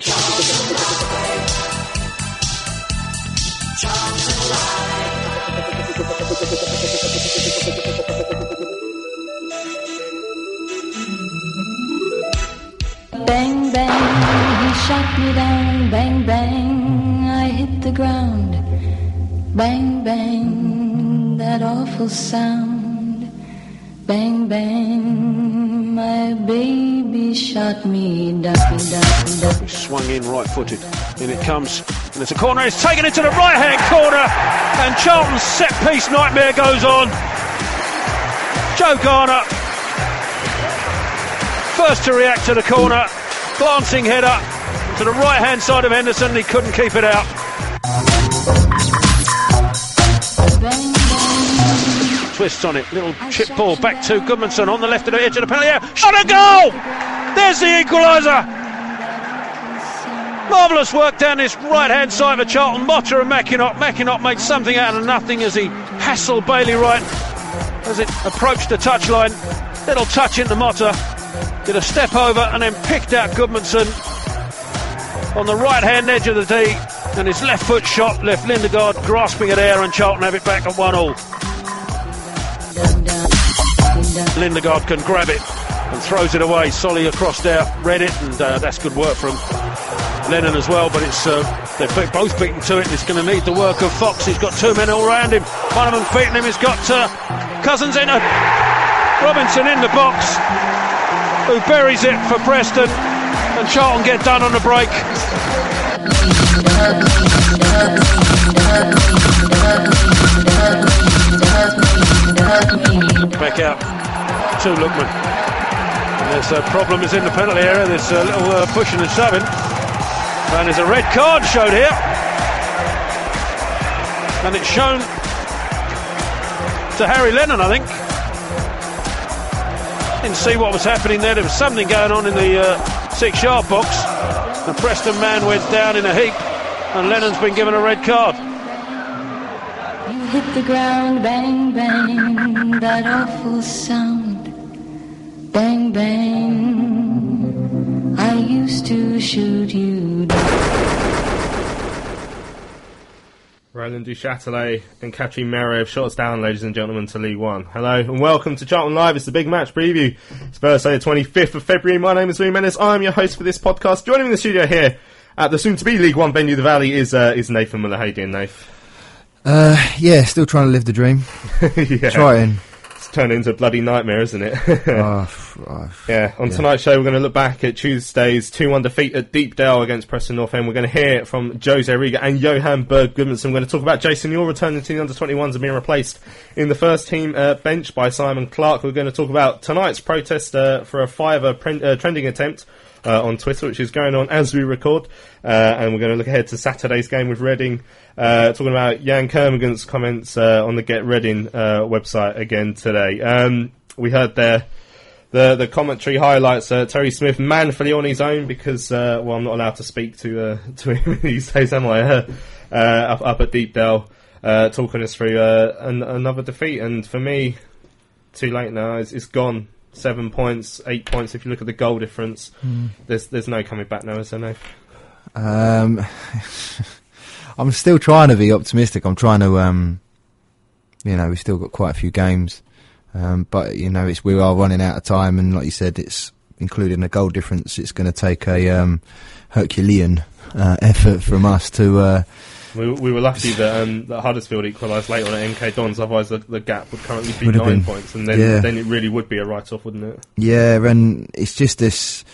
Bang, bang, he shot me down. Bang, bang, I hit the ground. Bang, bang, that awful sound. Bang, bang, my baby shot me down, down, down. Swung in right footed. In it comes. And it's a corner. It's taken into the right hand corner. And Charlton's set piece nightmare goes on. Joe Garner. First to react to the corner. Glancing header to the right hand side of Henderson. He couldn't keep it out. Twists on it. Little chip ball back to Gudmundsson on the left of the edge of the penalty area. Shot a goal! There's the equaliser. Marvellous work down this right hand side of Charlton. Motta and Makienok. Makienok made something out of nothing as he hassled Bailey Wright as it approached the touchline. Little touch into Motta. Did a step over and then picked out Gudmundsson on the right hand edge of the D. And his left foot shot left Lindegaard grasping at air and Charlton have it back at 1 all. Lindegaard can grab it and throws it away. Solly across there, read it, and uh, that's good work from Lennon as well. But it's uh, they're both beaten to it. It's going to need the work of Fox. He's got two men all around him. One of them beating him. He's got uh, Cousins in it. Robinson in the box, who buries it for Preston, and Charlton get done on the break. Back out to Lookman. And there's a problem is in the penalty area. There's a little uh, pushing and shoving. And there's a red card showed here. And it's shown to Harry Lennon, I think. Didn't see what was happening there. There was something going on in the uh, six yard box. The Preston man went down in a heap. And Lennon's been given a red card. Hit the ground, bang, bang, that awful sound. Bang, bang, I used to shoot you down. Roland Duchâtelet and Katrien Meire have shot us down, ladies and gentlemen, to League One. Hello and welcome to Charlton Live. It's the big match preview. It's Thursday, the 25th of February. My name is Louis Menace. I'm your host for this podcast. Joining me in the studio here at the soon-to-be League One venue, the Valley, is uh, is Nathan Miller. How you doing, Nath? Uh, yeah, still trying to live the dream. yeah. Trying. It's turned into a bloody nightmare, isn't it? F- oh, Yeah, on Yeah. tonight's show, we're going to look back at Tuesday's 2 1 defeat at Deepdale against Preston North End. We're going to hear from Jose Riga and Johan Berg Gudmundsson. We're going to talk about Jason Euell returning to the under 21s and being replaced in the first team uh, bench by Simon Clark. We're going to talk about tonight's protest uh, for a fiver pre- uh, trending attempt. Uh, on Twitter, which is going on as we record, uh, and we're going to look ahead to Saturday's game with Reading. Uh, talking about Jem Karacan's comments uh, on the Get Reading uh, website again today. Um, we heard there the the commentary highlights uh, Terry Smith manfully on his own because uh, well I'm not allowed to speak to uh, to him these days am I uh, up, up at Deepdale talking us through an, another defeat and for me too late now it's, it's gone seven points eight points if you look at the goal difference there's there's no coming back now is there no Um, I'm still trying to be optimistic. I'm trying to, um, you know, we've still got quite a few games, um, but you know, it's we are running out of time, and like you said, it's including the goal difference. It's going to take a um, Herculean uh, effort from us to. Uh, we, we were lucky that, um, that Huddersfield equalised late on at MK Dons otherwise the, the gap would currently be nine been. points and then, Yeah. then it really would be a write-off wouldn't it Yeah, and it's just this.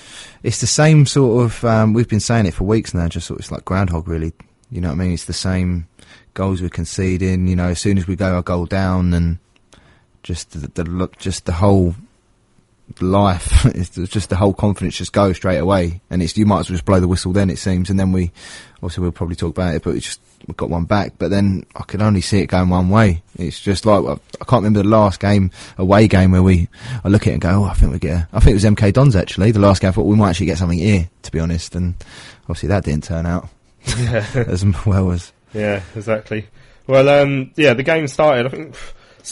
It's the same sort of. Um, we've been saying it for weeks now. Just sort of, it's like groundhog, really. You know what I mean? It's the same goals we're conceding. You know, as soon as we go a goal down, and just the, the look, just the whole life. it's just the whole confidence just goes straight away, and it's you might as well just blow the whistle then. It seems, and then we obviously we'll probably talk about it, but we just we got one back. But then I could only see it going one way. It's just like I can't remember the last game away game where we I look at it and go, oh, I think we get. A, I think it was MK Dons actually the last game. I thought we might actually get something here, to be honest, and obviously that didn't turn out Yeah. as well as. Yeah, exactly. Well, um, yeah, the game started. I think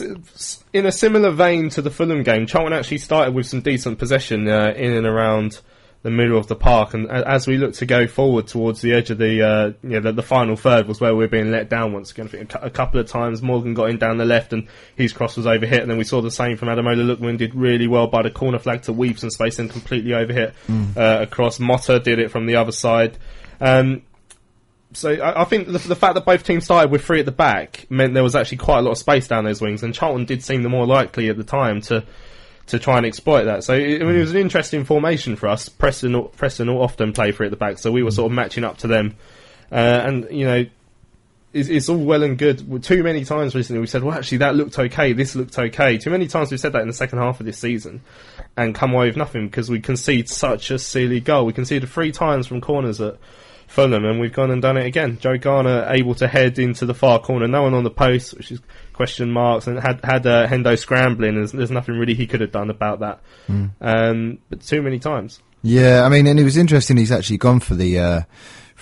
in a similar vein to the Fulham game, Charlton actually started with some decent possession uh, in and around the middle of the park, and as we look to go forward towards the edge of the, uh, you know, the, the final third was where we were being let down once again. A, couple of times Morgan got in down the left, and his cross was overhit, and then we saw the same from Ademola Lookman did really well by the corner flag to weave some space and completely overhit uh, across. Motta did it from the other side. Um, so I, I think the, the fact that both teams started with three at the back meant there was actually quite a lot of space down those wings, and Charlton did seem the more likely at the time to to try and exploit that. So it, I mean, it was an interesting formation for us. Preston Preston often play three at the back, so we were sort of matching up to them, uh, and you know. It's, it's all well and good. Too many times recently we said, "Well, actually, that looked okay. This looked okay." Too many times we've said that in the second half of this season, and come away with nothing because we concede such a silly goal. We conceded three times from corners at Fulham, and we've gone and done it again. Joe Garner able to head into the far corner, no one on the post, which is question marks, and had had uh, Hendo scrambling. There's, there's nothing really he could have done about that. Um, but too many times. Yeah, I mean, and it was interesting. He's actually gone for the uh,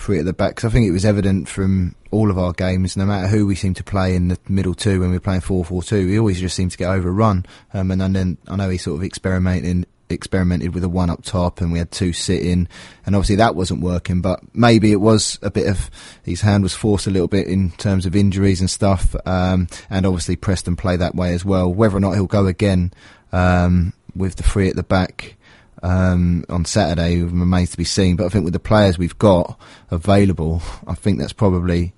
three at the back. Cause I think it was evident from all of our games, no matter who we seem to play in the middle two when we're playing four four two, we always just seem to get overrun. Um, and, and then I know he sort of experimented experimented with a one up top, and we had two sitting and obviously that wasn't working. But maybe it was a bit of his hand was forced a little bit in terms of injuries and stuff, um, and obviously Preston play that way as well. Whether or not he'll go again um, with the three at the back um, on Saturday remains to be seen. But I think with the players we've got available, I think that's probably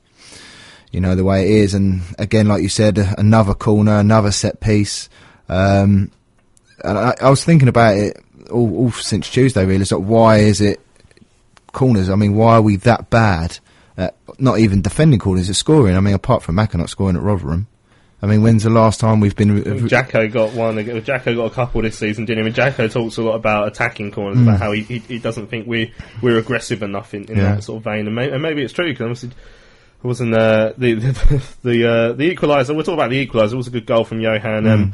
you know the way it is. And again, like you said, another corner, another set piece. Um, and I, I was thinking about it all, all since Tuesday. Really, so why is it corners? I mean, why are we that bad? At not even defending corners, at scoring. I mean, apart from Macca not scoring at Rotherham. I mean, when's the last time we've been? Jacko got one. Jacko got a couple this season, didn't he? I mean, Jacko talks a lot about attacking corners, about how he, he, he doesn't think we we're aggressive enough in, in Yeah. that sort of vein, and, may, and maybe it's true because obviously it wasn't uh, the the the, uh, the equaliser. We'll talk about the equaliser. It was a good goal from Johan. Um,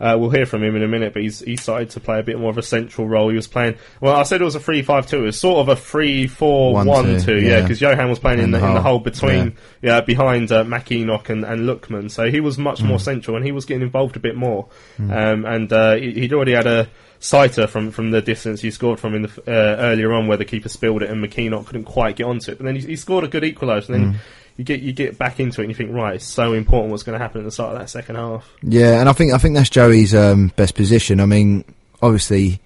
uh, we'll hear from him in a minute, but he's he started to play a bit more of a central role. He was playing. Well, I said it was a three-five-two. It was sort of a three-four-one-two. One-two, Yeah, yeah. because Johan was playing in, In the, the in the hole, between yeah, behind uh, Makienok and, and Lookman. So he was much Mm. more central and he was getting involved a bit more. Um, and uh, he- he'd already had a sighter from, from the distance he scored from in the, uh, earlier on where the keeper spilled it and Makienok couldn't quite get onto it. But then he, he scored a good equaliser. And then Mm. You get you get back into it and you think, right, it's so important what's going to happen at the start of that second half. Yeah, and I think I think that's Joey's um, best position. I mean, obviously,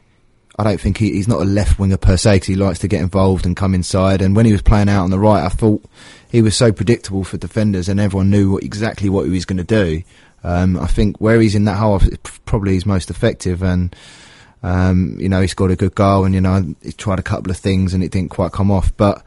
I don't think he, he's not a left winger per se because he likes to get involved and come inside. And when he was playing out on the right, I thought he was so predictable for defenders, and everyone knew what, exactly what he was going to do. Um, I think where he's in that half, probably his most effective. And um, you know, he scored a good goal, and you know, he tried a couple of things, and it didn't quite come off, but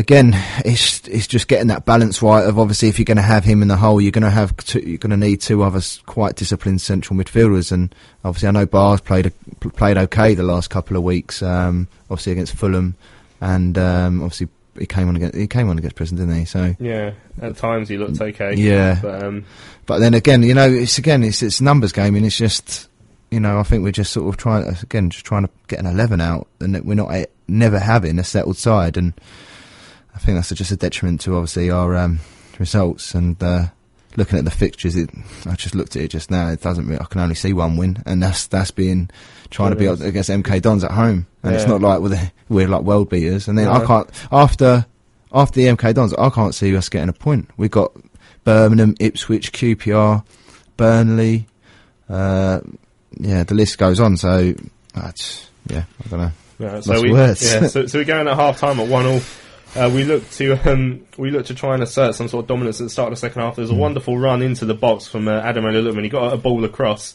again, it's it's just getting that balance right. Of obviously, if you're going to have him in the hole, you're going to have two, you're going to need two other quite disciplined central midfielders. And obviously, I know Ba's played played okay the last couple of weeks. Um, obviously against Fulham, and um, obviously he came on against he came on against Preston, didn't he? So. Yeah, at times he looked okay. Yeah. But um, But then again, you know, it's again, it's it's numbers game, and it's just, you know, I think we're just sort of trying again, just trying to get an eleven out, and we're not eh, never having a settled side, and I think that's just a detriment to obviously our um, results. And uh, looking at the fixtures, it, I just looked at it just now. It doesn't. Really, I can only see one win, and that's that's being trying to be against MK Dons at home, and it's not like we're, we're like world beaters. And then I can't after after the MK Dons, I can't see us getting a point. We've got Birmingham, Ipswich, QPR, Burnley. Uh, yeah, the list goes on. So, that's, yeah, I don't know. Yeah, so we, yeah, so, so, we're going at half time at one all. Uh, we look to um, we look to try and assert some sort of dominance at the start of the second half. There's a wonderful run into the box from uh, Ademola Lookman. He got a ball across.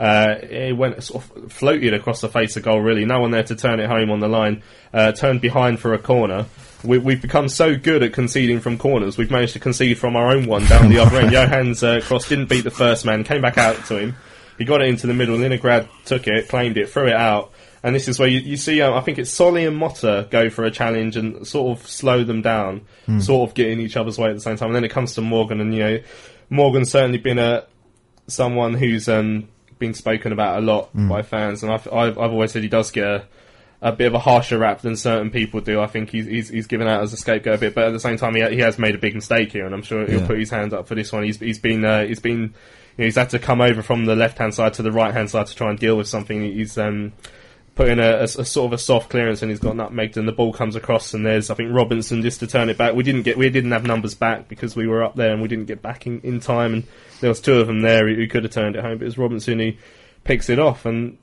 Uh, it went sort of floated across the face of goal. Really, no one there to turn it home on the line. Uh, turned behind for a corner. We, we've become so good at conceding from corners. We've managed to concede from our own one down the other end. Johann's uh, cross didn't beat the first man. Came back out to him. He got it into the middle. Lindegaard took it, claimed it, threw it out. And this is where you, you see, um, I think it's Solly and Motta go for a challenge and sort of slow them down, sort of get in each other's way at the same time. And then it comes to Morgan, and you know, Morgan's certainly been a someone who's um, been spoken about a lot by fans, and I've, I've I've always said he does get a, a bit of a harsher rap than certain people do. I think he's he's, he's given out as a scapegoat a bit, but at the same time, he, he has made a big mistake here, and I'm sure he'll Yeah. put his hand up for this one. He's he's been uh, he's been you know, he's had to come over from the left hand side to the right hand side to try and deal with something. He's um, put in a, a- a sort of a soft clearance and he's got nutmegged and the ball comes across and there's I think Robinson just to turn it back. We didn't get we didn't have numbers back because we were up there and we didn't get back in, in time and there was two of them there who, who could have turned it home, but it was Robinson who picks it off and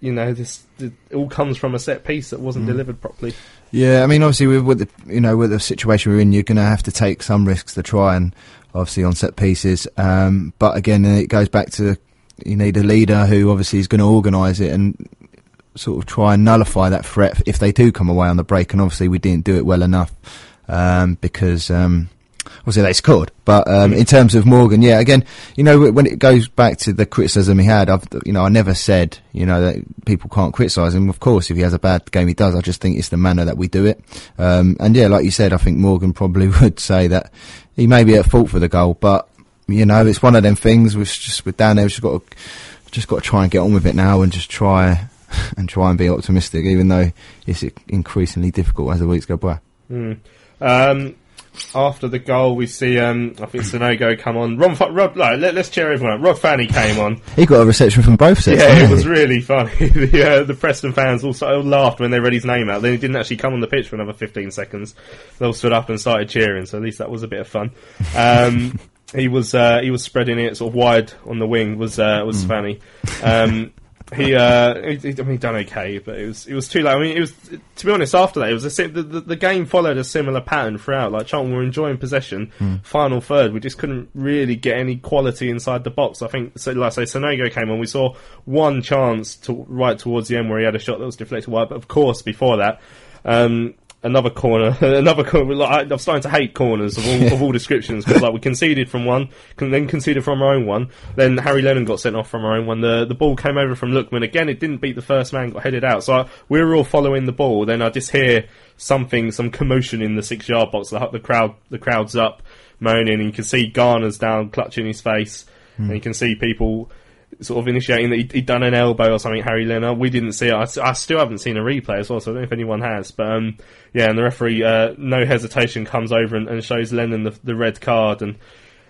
you know this it all comes from a set piece that wasn't delivered properly. Yeah, I mean, obviously, with, with the you know with the situation we're in, you're going to have to take some risks to try and obviously on set pieces. Um, but again, it goes back to you need a leader who obviously is going to organise it and sort of try and nullify that threat if they do come away on the break. And obviously, we didn't do it well enough um, because. Um, Obviously they scored, but um, in terms of Morgan, yeah, again, you know, when it goes back to the criticism he had, I've, you know, I never said, you know, that people can't criticise him. Of course, if he has a bad game, he does. I just think it's the manner that we do it. Um, and yeah, like you said, I think Morgan probably would say that he may be at fault for the goal, but you know, it's one of them things. We've just we're down there. We've just got to, just got to try and get on with it now, and just try and try and be optimistic, even though it's increasingly difficult as the weeks go by. Um, after the goal, we see um, I think Sanogo come on. Rod, no, let, us cheer everyone. up. Rod Fanni came on. He got a reception from both sets. Yeah, it was really funny. the, uh, the Preston fans also laughed when they read his name out. Then he didn't actually come on the pitch for another 15 seconds. They all stood up and started cheering, so at least that was a bit of fun. Um, he was uh, he was spreading it sort of wide on the wing. Was uh, was Fanni. Um, he, uh, he, he- I mean, he done okay, but it was it was too late. I mean, it was to be honest. After that, it was a the, the, the game followed a similar pattern throughout. Like Charlton were enjoying possession. Final third, we just couldn't really get any quality inside the box. I think, so, like I say, Sanogo came on. We saw one chance to right towards the end where he had a shot that was deflected wide. But of course, before that. Um, Another corner, another corner. Like, I'm starting to hate corners of all, of all descriptions because, like, we conceded from one, then conceded from our own one. Then Harry Lennon got sent off from our own one. The the ball came over from Lookman again. It didn't beat the first man, got headed out. So I, we were all following the ball. Then I just hear something, some commotion in the six yard box. The, the crowd, the crowd's up, moaning. And you can see Garner's down, clutching his face, and you hmm. can see people sort of initiating that he'd, he'd done an elbow or something, Harry Leonard. We didn't see it. I still haven't seen a replay as well, so I don't know if anyone has. But um, yeah, and the referee, uh, no hesitation, comes over and, and shows Lennon the, the red card. And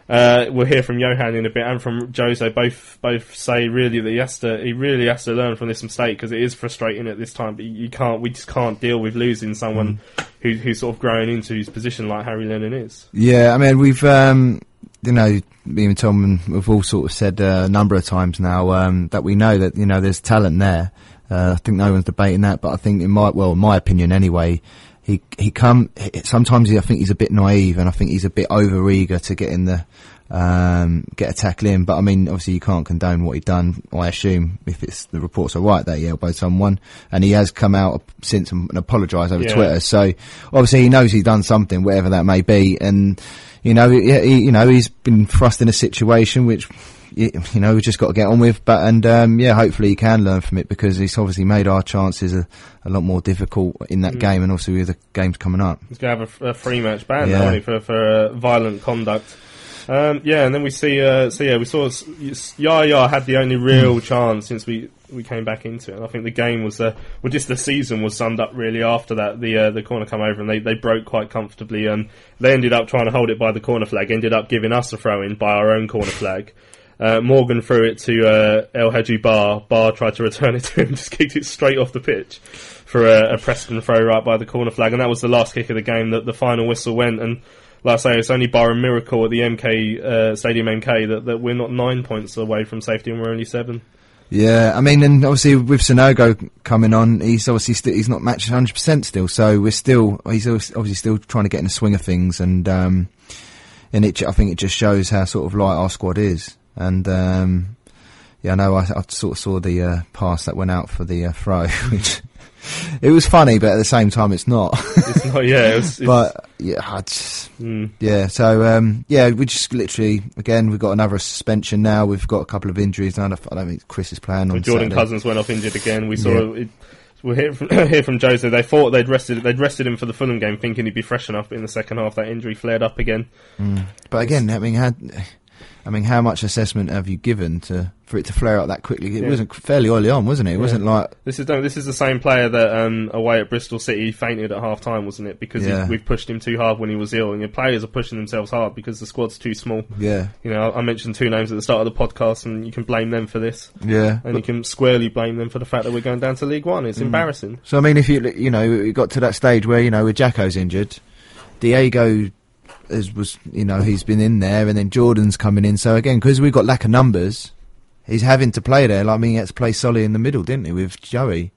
uh, we'll hear from Johan in a bit and from Jose. Both both say really that he has to he really has to learn from this mistake because it is frustrating at this time. But you, you can't we just can't deal with losing someone who, who's sort of growing into his position like Harry Lennon is. Yeah, I mean, we've, um, you know, me and Tom—we've all sort of said uh, a number of times now um, that we know that you know there's talent there. Uh, I think no one's debating that, but I think in my well, in my opinion anyway, he he come sometimes he, I think he's a bit naive, and I think he's a bit over eager to get in the um, get a tackle in. But I mean, obviously you can't condone what he done. I assume if it's the reports are right that he elbowed someone, and he has come out since and apologised over Yeah. Twitter. So obviously he knows he's done something, whatever that may be, and you know, he, you know, he's been thrust in a situation which. You know, we've just got to get on with, but and um, yeah, hopefully he can learn from it because he's obviously made our chances a, a lot more difficult in that game, and also with the games coming up. He's going to have a, a free match ban Yeah. now, for for uh, violent conduct. Um, yeah, and then we see. Uh, so yeah, we saw Yaya had the only real chance since we we came back into it. And I think the game was uh, well, just the season was summed up really after that. The uh, the corner come over and they, they broke quite comfortably. And they ended up trying to hold it by the corner flag. Ended up giving us a throw in by our own corner flag. Uh, Morgan threw it to uh, El Hadji Ba. Ba tried to return it to him, just kicked it straight off the pitch for a, a Preston throw right by the corner flag, and that was the last kick of the game. That the final whistle went, and like I say, it's only by a miracle at the MK uh, Stadium MK that, that we're not nine points away from safety, and we're only seven. Yeah, I mean, and obviously with Sanogo coming on, he's obviously still he's not matched 100 percent still, so we're still he's obviously still trying to get in the swing of things, and um, and it I think it just shows how sort of light our squad is, and um, yeah, I know I, I sort of saw the uh, pass that went out for the uh, throw, which it was funny, but at the same time, it's not. It's not, yeah, it was, it's, but yeah, just, mm, yeah. So um, yeah, we just literally again we've got another suspension now. We've got a couple of injuries. I don't, I don't think Chris is playing on. Jordan Saturday. Cousins went off injured again. We saw Yeah. it. We'll hear from, hear from Jose. They thought they'd rested they'd rested him for the Fulham game, thinking he'd be fresh enough. But in the second half, that injury flared up again. But again, mean, how, I mean, how much assessment have you given to for it to flare up that quickly? It Yeah. wasn't fairly early on, wasn't it? It wasn't like This is no, this is the same player that um, away at Bristol City fainted at half time, wasn't it? Because he- Yeah. we've pushed him too hard when he was ill, and your players are pushing themselves hard because the squad's too small. yeah, You know, I mentioned two names at the start of the podcast, and you can blame them for this, yeah. and you can squarely blame them for the fact that we're going down to League One. It's embarrassing. So I mean, if you you know, it got to that stage where you know, with Jacko's injured, Diego was you know he's been in there, and then Jordan's coming in. So again, because we've got lack of numbers, he's having to play there. Like I mean, he had to play Solly in the middle, didn't he, with Joey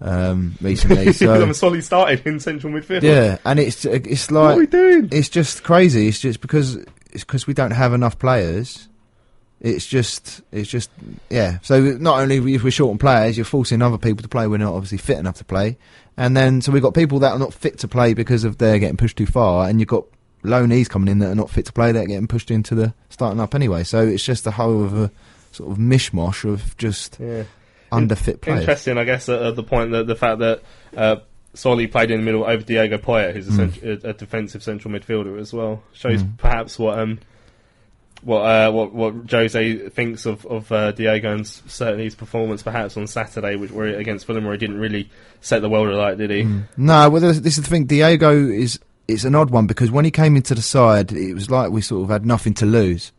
um, recently? So Solly started in central midfield. yeah, and it's it's What are we like doing? it's just crazy. It's just because it's because we don't have enough players. It's just, it's just, yeah. So not only if we're short on players, you're forcing other people to play. We're not obviously fit enough to play, and then so we've got people that are not fit to play because of they're getting pushed too far, and you've got loanees coming in that are not fit to play that are getting pushed into the starting up anyway. So it's just a whole of a sort of mishmash of just Yeah. underfit players. Interesting, I guess, at, at the point that the fact that uh, Solly played in the middle over Diego Poyet, who's a, Mm. cent- a, defensive central midfielder as well, shows Mm. perhaps what um what uh, what what Jose thinks of of uh, Diego and certainly his performance perhaps on Saturday, which were against Fulham, where he didn't really set the world alight, did he? No, well, this is the thing. Diego is it's an odd one because when he came into the side, it was like we sort of had nothing to lose,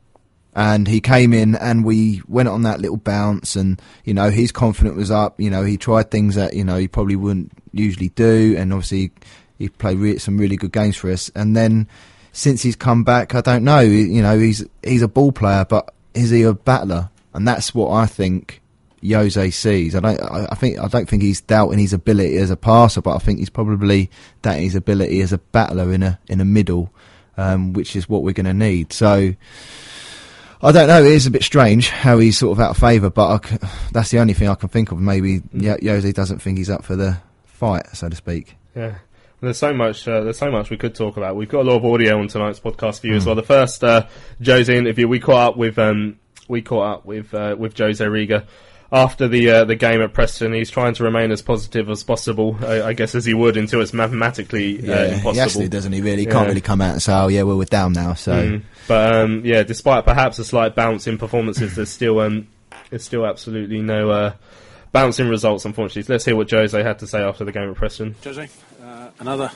and he came in and we went on that little bounce, and you know his confidence was up. You know he tried things that you know he probably wouldn't usually do, and obviously he played re- some really good games for us. And then since he's come back, I don't know. You know he's he's a ball player, but is he a battler? And that's what I think Jose sees. I don't. I, think. I don't think he's doubting his ability as a passer, but I think he's probably doubting his ability as a battler in a in a middle, um, which is what we're going to need. So. I don't know. It is a bit strange how he's sort of out of favour, but I c that's the only thing I can think of. Maybe Yo- Jose doesn't think he's up for the fight, so to speak. Yeah. There's so much. Uh, there's so much we could talk about. We've got a lot of audio on tonight's podcast for you Hmm. as well. The first uh, Jose interview we caught up with. Um, we caught up with uh, with Jose Riga after the uh, the game at Preston. He's trying to remain as positive as possible, I, I guess, as he would until it's mathematically uh, he impossible. has to, doesn't he? Really, he can't really come out and say, "Oh yeah, well we're down now." So Mm. But um, yeah, despite perhaps a slight bounce in performances, there's still um, there's still absolutely no uh, bounce in results. Unfortunately, let's hear what Jose had to say after the game at Preston. Jose, uh, another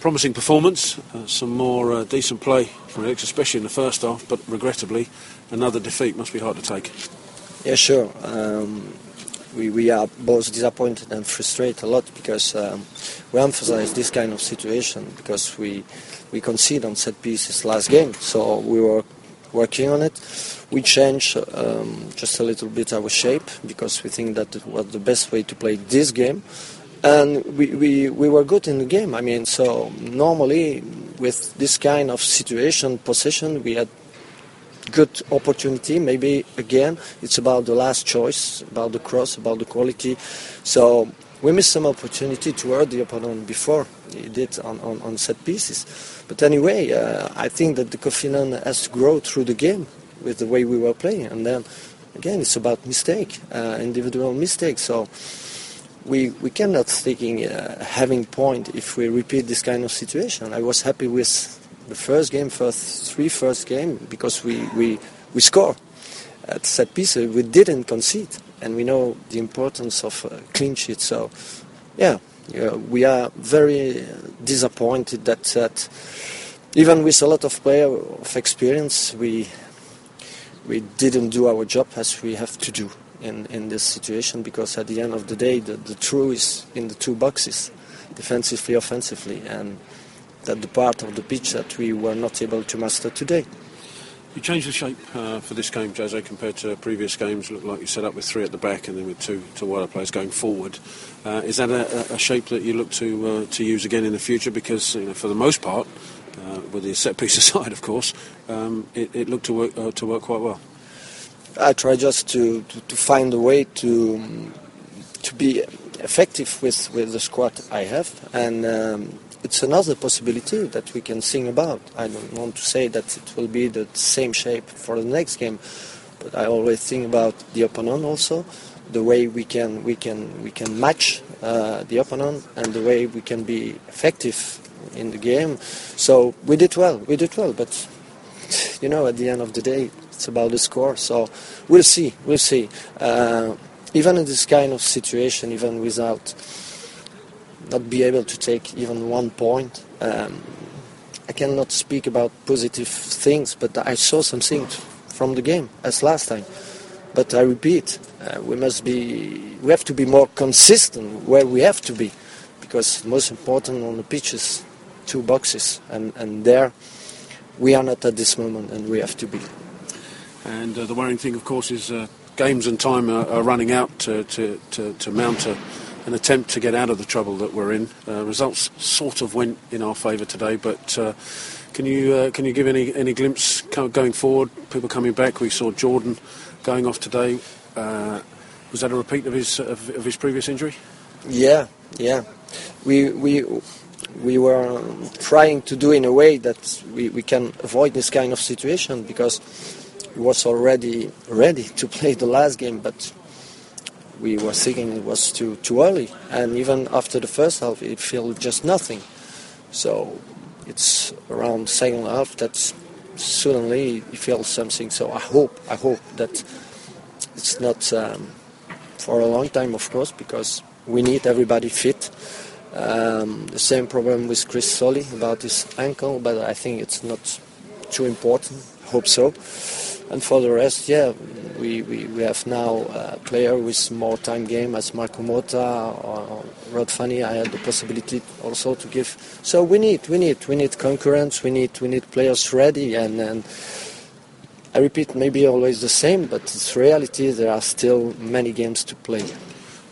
promising performance, uh, some more uh, decent play from Alex, especially in the first half, but regrettably, another defeat must be hard to take. Yeah, sure. Um, we, we are both disappointed and frustrated a lot because um, we emphasize this kind of situation because we we conceded on set pieces last game, so we were working on it. We changed um, just a little bit our shape because we think that was the best way to play this game. And we, we, we were good in the game. I mean, so normally with this kind of situation, possession, we had good opportunity. Maybe again, it's about the last choice, about the cross, about the quality. So we missed some opportunity to hurt the opponent before he did on, on, on set pieces. But anyway, uh, I think that the confidence has to grow through the game with the way we were playing. And then again, it's about mistake, uh, individual mistake. So we we cannot thinking uh, having point if we repeat this kind of situation. I was happy with the first game, first three first game because we we we score at set pieces. We didn't concede, and we know the importance of uh, clean sheet. So yeah, we are very disappointed that that even with a lot of player of experience, we we didn't do our job as we have to do in, in this situation because at the end of the day the, the truth is in the two boxes defensively offensively and that the part of the pitch that we were not able to master today You changed the shape uh, for this game, Jose, compared to previous games. Looked like you set up with three at the back and then with two, two wider players going forward. Uh, is that a, a shape that you look to uh, to use again in the future? Because you know, for the most part, uh, with the set piece aside, of course, um, it, it looked to work uh, to work quite well. I try just to, to, to find a way to to be effective with, with the squad I have, and um, it's another possibility that we can think about. I don't want to say that it will be the same shape for the next game, but I always think about the opponent also, the way we can we can we can match uh, the opponent, and the way we can be effective in the game. So we did well, we did well, but you know, at the end of the day, it's about the score. So we'll see, we'll see. Uh, even in this kind of situation, even without not be able to take even one point, um, I cannot speak about positive things, but I saw some things from the game as last time. But I repeat, uh, we must be, we have to be more consistent where we have to be, because most important on the pitch is two boxes, and, and there we are not at this moment, and we have to be. And uh, the worrying thing, of course, is uh, games and time are, are running out to, to, to, to mount a, an attempt to get out of the trouble that we're in. Uh, results sort of went in our favour today, but uh, can you uh, can you give any any glimpse going forward? People coming back. We saw Jordan going off today. Uh, was that a repeat of his of, of his previous injury? Yeah, yeah. We we we were trying to do in a way that we, we can avoid this kind of situation because he was already ready to play the last game, but we were thinking it was too too early. And even after the first half, it felt just nothing. So it's around second half that suddenly it feels something. So I hope I hope that it's not um, for a long time, of course, because we need everybody fit. Um, the same problem with Chris Solly about his ankle, but I think it's not too important. Hope so. And for the rest, yeah, we, we, we have now a player with more time game as Marco Motta or Rod Fanni. I had the possibility also to give. So we need we need we need concurrence. We need we need players ready and. and I repeat, maybe always the same, but it's reality. There are still many games to play.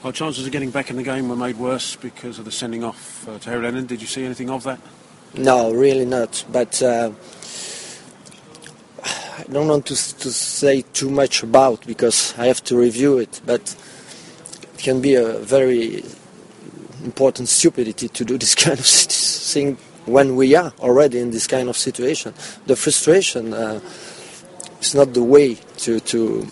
Our chances of getting back in the game were made worse because of the sending off uh, to Harry Lennon. Did you see anything of that? No, really not. But uh, I don't want to, to say too much about because I have to review it. But it can be a very important stupidity to do this kind of thing when we are already in this kind of situation. The frustration uh, is not the way to, to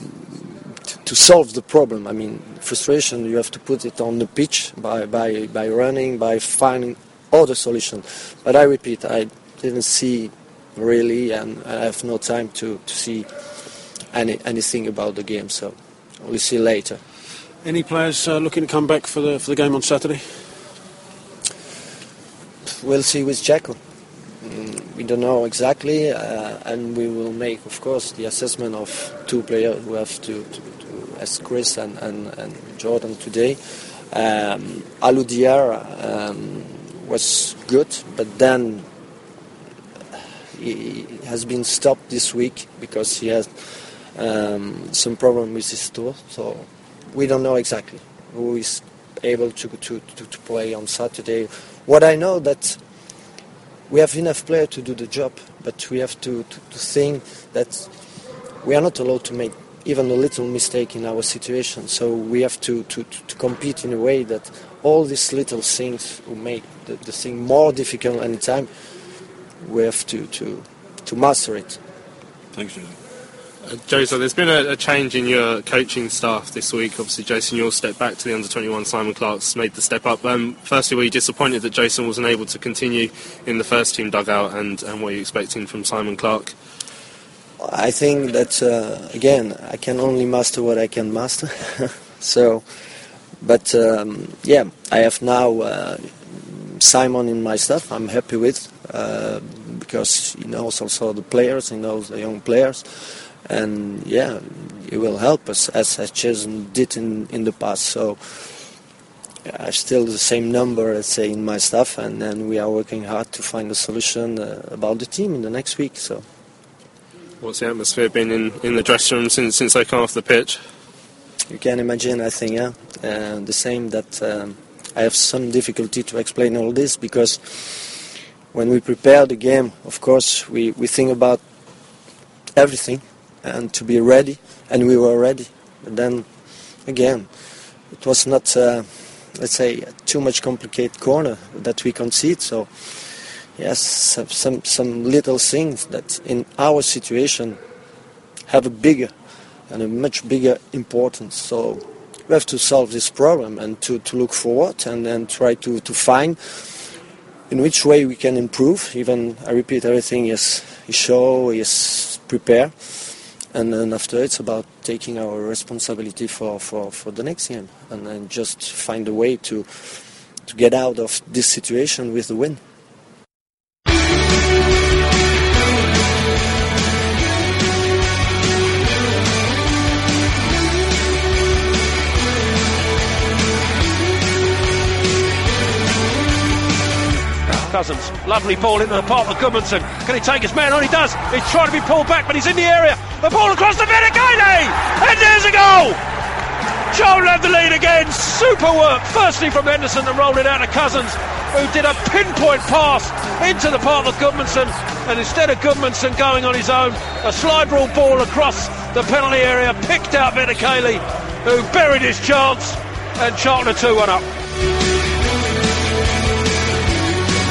to solve the problem. I mean, frustration, you have to put it on the pitch by, by, by running, by finding other solutions. But I repeat, I didn't see really, and I have no time to, to see any, anything about the game, so we'll see later. Any players uh, looking to come back for the, for the game on Saturday? We'll see with Jacko. Mm, we don't know exactly, uh, and we will make, of course, the assessment of two players who have to, to, to as Chris and, and, and, Jordan today. Um, Alou Diarra um, was good, but then he has been stopped this week because he has um, some problem with his toe. So we don't know exactly who is able to, to, to, to play on Saturday. What I know that we have enough players to do the job, but we have to, to, to, think that we are not allowed to make even a little mistake in our situation. So we have to, to, to compete in a way that all these little things will make the, the thing more difficult anytime. We have to, to, to master it. Thanks, Jose. Uh, Jose, there's been a, a, change in your coaching staff this week. Obviously, Jason Euell step back to the under 21. Simon Clark's made the step up. Um, firstly, were you disappointed that Jason wasn't able to continue in the first team dugout, and, and what are you expecting from Simon Clark? I think that uh, again, I can only master what I can master. so, but um, yeah, I have now uh, Simon in my staff. I'm happy with uh, because he knows also the players, he knows the young players and yeah, it will help us as as Jason did in in the past. So I still the same number, let's say, in my staff, and then we are working hard to find a solution uh, about the team in the next week. So. What's the atmosphere been in, in the dressing room since since they come off the pitch? You can imagine, I think, yeah, uh, the same that um, I have some difficulty to explain all this because when we prepare the game, of course, we, we think about everything and to be ready, and we were ready. But then, again, it was not uh, let's say, too much complicated corner that we concede. So, yes, some, some, some little things that in our situation have a bigger and a much bigger importance. So we have to solve this problem and to, to look forward and then try to, to find in which way we can improve. Even, I repeat, everything is, is show, is prepare. And then after it's about taking our responsibility for, for, for the next game and then just find a way to, to get out of this situation with the win. Cousins, lovely ball into the path of Gudmundsson. Can he take his man on? He does. He's trying to be pulled back, but he's in the area. The ball across the Vetokele! Eh? And there's a goal! Joel had the lead again. Super work. Firstly from Henderson and rolled it out to Cousins, who did a pinpoint pass into the path of Gudmundsson. And instead of Gudmundsson going on his own, a slide rule ball across the penalty area picked out Vetokele, who buried his chance. And Charlton are 2 1 up.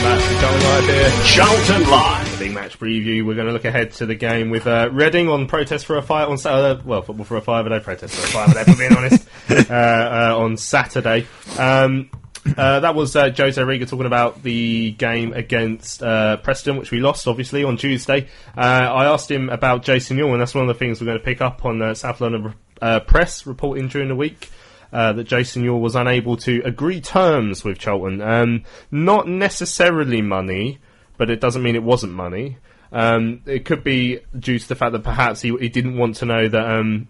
That's the Charlton Live here. Charlton Live. Big match preview. We're going to look ahead to the game with uh, Reading on protest for a fight on Saturday. Well, football for a five a day, protest for a five a day, for being honest, uh, uh, on Saturday. Um, uh, that was uh, Jose Riga talking about the game against uh, Preston, which we lost, obviously, on Tuesday. Uh, I asked him about Jason Euell, and that's one of the things we're going to pick up on the South London uh, Press reporting during the week. Uh, that Jason Euell was unable to agree terms with Charlton. Um, not necessarily money, but it doesn't mean it wasn't money. Um, it could be due to the fact that perhaps he, he didn't want to know that um,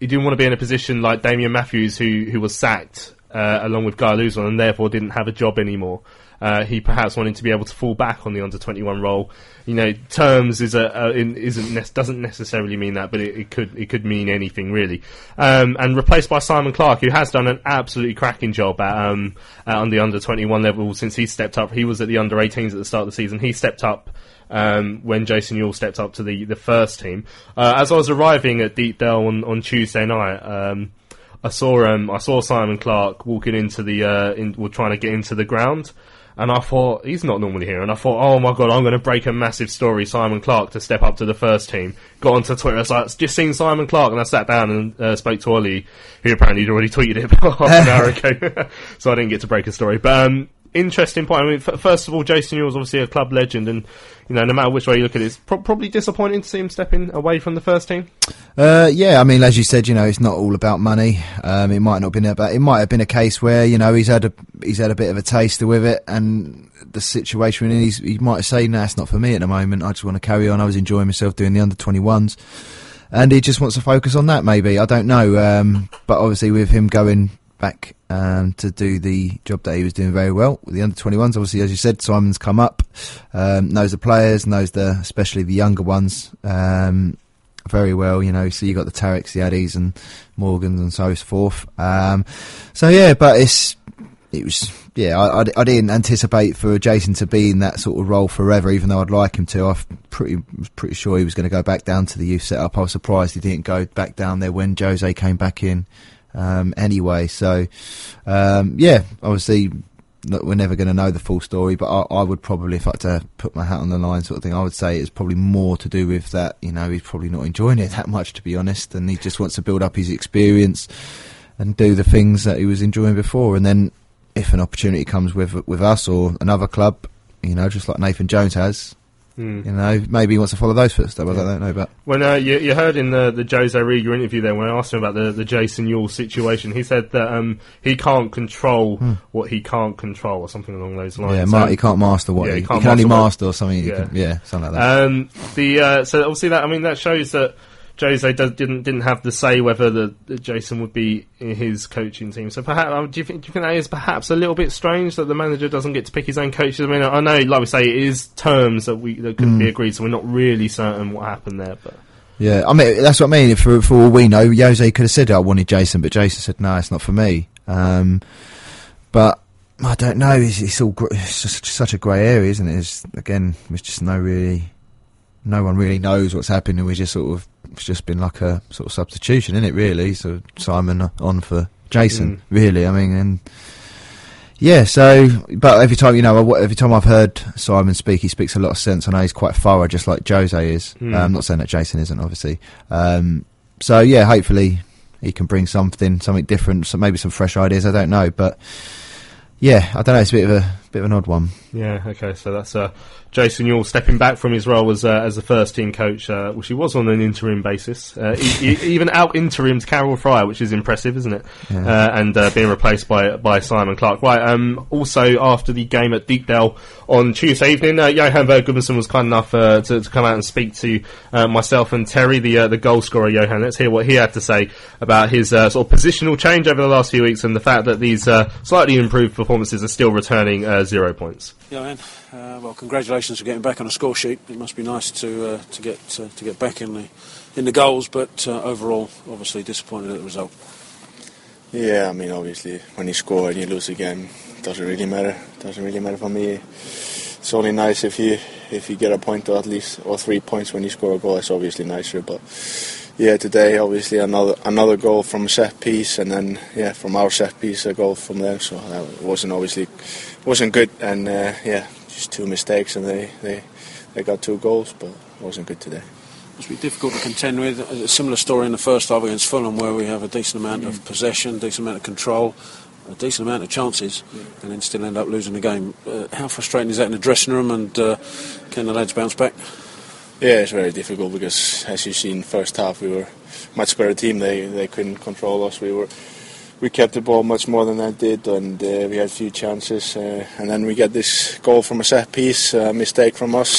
he didn't want to be in a position like Damian Matthews, who who was sacked uh, along with Guy Luzon and therefore didn't have a job anymore. Uh, he perhaps wanted to be able to fall back on the under twenty one role. You know, terms is a, a isn't doesn't necessarily mean that, but it, it could it could mean anything really. Um, and replaced by Simon Clark, who has done an absolutely cracking job at, um, at on the under twenty one level since he stepped up. He was at the under 18s at the start of the season. He stepped up um, when Jason Euell stepped up to the, the first team. Uh, as I was arriving at Deepdale on, on Tuesday night, um, I saw um, I saw Simon Clark walking into the uh, in, well, trying to get into the ground. And I thought he's not normally here, and I thought, oh my god, I'm going to break a massive story. Simon Clark to step up to the first team. Got onto Twitter, I just seen Simon Clark, and I sat down and uh, spoke to Ollie, who apparently had already tweeted it about half an hour ago, so I didn't get to break a story. But um, interesting point. I mean, f- first of all, Jason Euell's obviously a club legend, and you know, no matter which way you look at it, it's pro- probably disappointing to see him stepping away from the first team. Uh, yeah, I mean, as you said, you know, it's not all about money. Um, it might not have been about. It might have been a case where you know he's had a he's had a bit of a taster with it, and the situation in he's, he might say, "No, it's not for me at the moment. I just want to carry on. I was enjoying myself doing the under twenty ones." And he just wants to focus on that, maybe. I don't know. Um, but obviously, with him going back um, to do the job that he was doing very well with the under 21s. Obviously, as you said, Simon's come up, um, knows the players, knows the especially the younger ones um, very well. You know, so you got the Tareks, the Addies, and Morgans, and so forth. Um, so yeah, but it's it was yeah. I, I, I, didn't anticipate for Jason to be in that sort of role forever, even though I'd like him to. I pretty pretty sure he was going to go back down to the youth setup. I was surprised he didn't go back down there when Jose came back in um, anyway. So, um, yeah, obviously, look, we're never going to know the full story, but I, I, would probably, if I had to put my hat on the line, sort of thing, I would say it's probably more to do with that. You know, he's probably not enjoying it that much, to be honest, and he just wants to build up his experience and do the things that he was enjoying before. And then, if an opportunity comes with with us or another club, you know, just like Nathan Jones has, Mm. You know, maybe he wants to follow those footsteps. Yeah. I don't know, but when uh, you, you, heard in the the Jose Riga interview there, when I asked him about the, the Jason Euell situation, he said that um, he can't control mm. what he can't control, or something along those lines. Yeah, ma- he can't master what yeah, he, he, can only master something. Yeah. Can, yeah, something like that. Um, the uh, so obviously that I mean that shows that Jose does, didn't didn't have the say whether the, Jason would be in his coaching team. So perhaps um, do you think do you think that is perhaps a little bit strange that the manager doesn't get to pick his own coaches? I mean, I know, like we say, it is terms that we that couldn't mm. be agreed, so we're not really certain what happened there. But yeah, I mean that's what I mean. For for all we know, Jose could have said I wanted Jason, but Jason said no, it's not for me. Um, but I don't know. It's, it's all gr- it's just such a grey area, isn't it? It's, again, there's just no really, no one really knows what's happening. We just sort of it's just been like a sort of substitution, isn't it? Really. So Simon on for Jason. Really, I mean, and yeah. So, but every time you know, every time I've heard Simon speak, he speaks a lot of sense. I know he's quite thorough, just like Jose is. Mm. Uh, I'm not saying that Jason isn't, obviously. Um, so yeah, hopefully he can bring something, something different, so maybe some fresh ideas. I don't know, but yeah, I don't know. It's a bit of a bit of an odd one. Yeah, okay, so that's uh, Jason Euell stepping back from his role as uh, as the first team coach, uh, which he was on an interim basis. Uh, he, he even out interimed Karel Fraeye, which is impressive, isn't it? Yeah. Uh, and uh, being replaced by by Simon Clark. Right. Um, also, after the game at Deepdale on Tuesday evening, uh, Johan Berg Gudmundsson was kind enough uh, to, to come out and speak to uh, myself and Terry, the uh, the goal scorer. Johan, let's hear what he had to say about his uh, sort of positional change over the last few weeks and the fact that these uh, slightly improved performances are still returning uh, zero points. Yeah, man. Uh, well, congratulations for getting back on a score sheet. It must be nice to uh, to get uh, to get back in the in the goals, but uh, overall, obviously disappointed at the result. Yeah, I mean, obviously, when you score and you lose a game, it doesn't really matter. doesn't really matter for me. It's only nice if you if you get a point or at least or three points when you score a goal. It's obviously nicer, but yeah, today obviously another another goal from a set piece, and then yeah, from our set piece a goal from there. So that wasn't obviously wasn't good, and uh, yeah, just two mistakes, and they they they got two goals, but it wasn't good today. Must be difficult to contend with. A similar story in the first half against Fulham, where we have a decent amount of possession, decent amount of control, a decent amount of chances, and then still end up losing the game. Uh, how frustrating is that in the dressing room, and uh, can the lads bounce back? Yeah, it's very difficult because, as you've seen, first half we were much better team. They they couldn't control us. We were we kept the ball much more than they did, and uh, we had a few chances. Uh, and then we get this goal from a set piece, a mistake from us.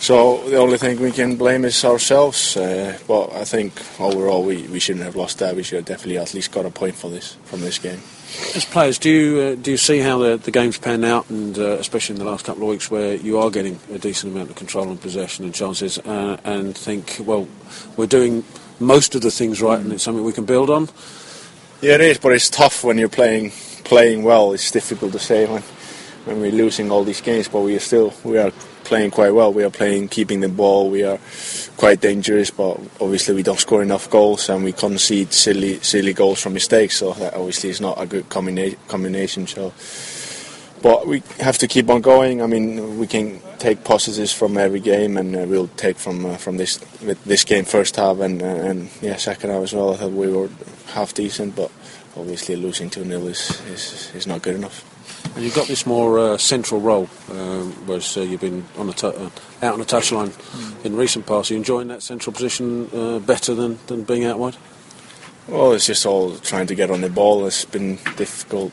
So the only thing we can blame is ourselves. Uh, but I think overall we, we shouldn't have lost that. We should have definitely at least got a point for this from this game. As players, do you uh, do you see how the, the game's panned out, and uh, especially in the last couple of weeks, where you are getting a decent amount of control and possession and chances, uh, and think, well, we're doing most of the things right, and it's something we can build on. Yeah, it is, but it's tough when you're playing playing well. It's difficult to say when when we're losing all these games, but we are still we are playing quite well. We are playing keeping the ball. We are quite dangerous, but obviously we don't score enough goals and we concede silly silly goals from mistakes. So that obviously is not a good combina- combination. So. But we have to keep on going. I mean, we can take positives from every game, and uh, we'll take from uh, from this this game first half and uh, and yeah second half as well. I thought we were half decent, but obviously losing two 0 is, is is not good enough. And you've got this more uh, central role, um, whereas uh, you've been on the tu- uh, out on the touchline in recent past. Are you enjoying that central position uh, better than, than being out wide? Well, it's just all trying to get on the ball. It's been difficult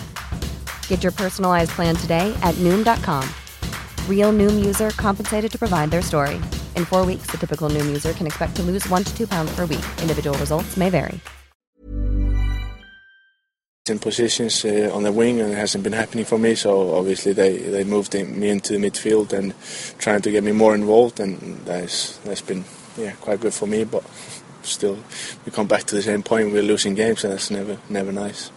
Get your personalized plan today at Noom.com. Real Noom user compensated to provide their story. In four weeks, the typical Noom user can expect to lose one to two pounds per week. Individual results may vary. in positions uh, on the wing and it hasn't been happening for me so obviously they, they moved me into midfield and trying to get me more involved and that's that's been yeah quite good for me but still we come back to the same point we're losing games and that's never never nice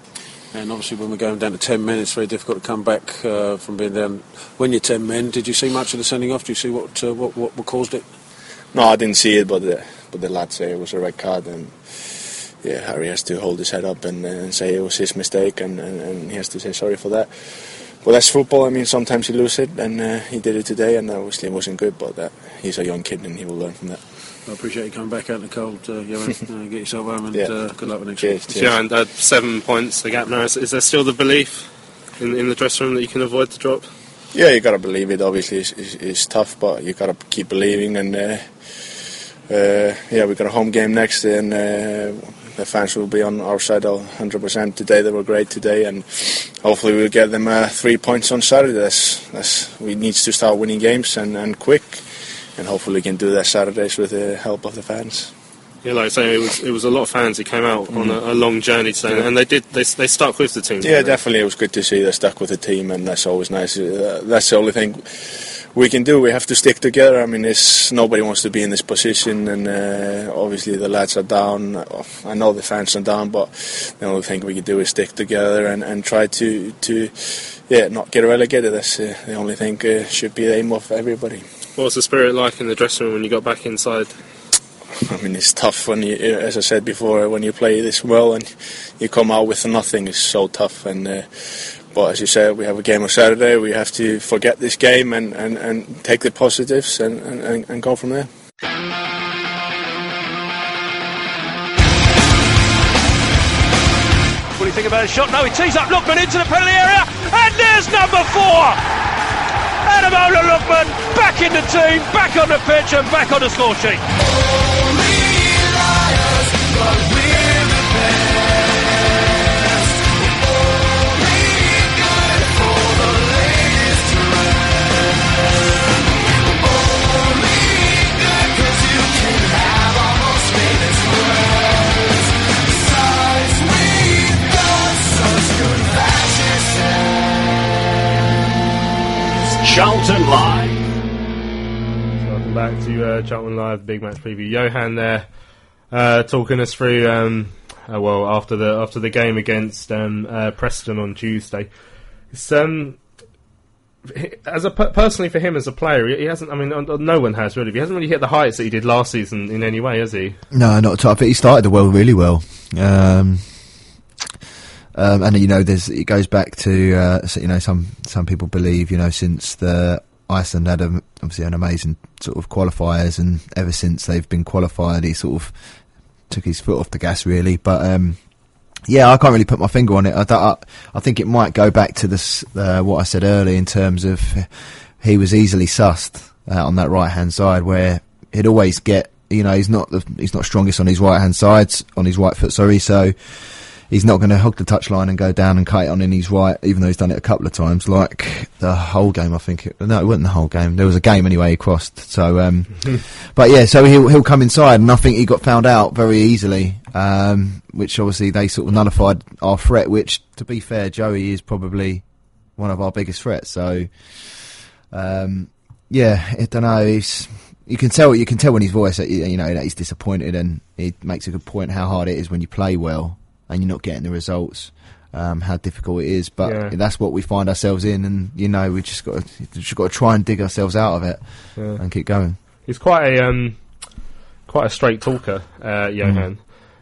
And obviously, when we're going down to 10 men, it's very difficult to come back uh, from being down. When you're 10 men, did you see much of the sending off? Did you see what, uh, what, what, what caused it? no I didn't see it but the, but the lad say it was a red card and yeah Harry has to hold his head up and, and say it was his mistake and, and, and he has to say sorry for that but that's football I mean sometimes you lose it and uh, he did it today and obviously it wasn't good but he's a young kid and he will learn from that I appreciate you coming back out in the cold, uh, Johan. uh, get yourself home and Yeah. uh, good luck with next Cheers, week. cheers. Yeah, and uh, seven points, the gap now. Is, is there still the belief in, in the dressing room that you can avoid the drop? Yeah, you gotta believe it. Obviously, it's, it's, it's tough, but you gotta keep believing. And uh, uh, yeah, we got a home game next, and uh, the fans will be on our side 100% today. They were great today, and hopefully we'll get them uh, three points on Saturday. That's, that's, we need to start winning games and, and quick, and hopefully we can do that Saturdays with the help of the fans. Yeah, like I say, it was it was a lot of fans who came out on a, a long journey today, and they did they, they stuck with the team. Yeah, definitely, it was good to see they stuck with the team, and that's always nice. Uh, that's the only thing we can do. We have to stick together. I mean, it's, nobody wants to be in this position, and uh, obviously the lads are down. I know the fans are down, but the only thing we can do is stick together and, and try to to yeah not get relegated. That's uh, the only thing uh, should be the aim of everybody. What was the spirit like in the dressing room when you got back inside? I mean, it's tough when you, as I said before, when you play this well and you come out with nothing. It's so tough. And uh, but as you said, we have a game on Saturday. We have to forget this game and, and, and take the positives and, and, and go from there. What do you think about his shot? No, he tees up Lookman into the penalty area, and there's number four. Ademola Lookman back in the team, back on the pitch, and back on the score sheet. Charlton Live. Welcome back to uh, Charlton Live Big Match Preview. Johan there, uh, talking us through. Um, uh, well, after the after the game against um, uh, Preston on Tuesday, it's um, as a personally for him as a player, he hasn't. I mean, no one has really. He hasn't really hit the heights that he did last season in any way, has he? No, not at all. I think he started the well really well. Um, um, and you know, there's it goes back to uh, you know some some people believe you know since the Iceland had a, obviously an amazing sort of qualifiers, and ever since they've been qualified, he sort of took his foot off the gas really. But um, yeah, I can't really put my finger on it. I, I, I think it might go back to this uh, what I said earlier in terms of he was easily sussed uh, on that right hand side where he'd always get you know he's not the, he's not strongest on his right hand sides on his right foot sorry so he's not going to hug the touchline and go down and cut it on in his right, even though he's done it a couple of times. Like the whole game, I think. It, no, it wasn't the whole game. There was a game anyway. He crossed. So, um, but yeah, so he'll he'll come inside, and I think he got found out very easily. Um, which obviously they sort of nullified our threat. Which, to be fair, Joey is probably one of our biggest threats. So, um, yeah, I don't know. He's you can tell you can tell when his voice you know that he's disappointed and he makes a good point how hard it is when you play well and you're not getting the results. Um, how difficult it is, but yeah. that's what we find ourselves in, and you know we just got to, just got to try and dig ourselves out of it yeah. and keep going. He's quite a um, quite a straight talker, uh, Johan, mm.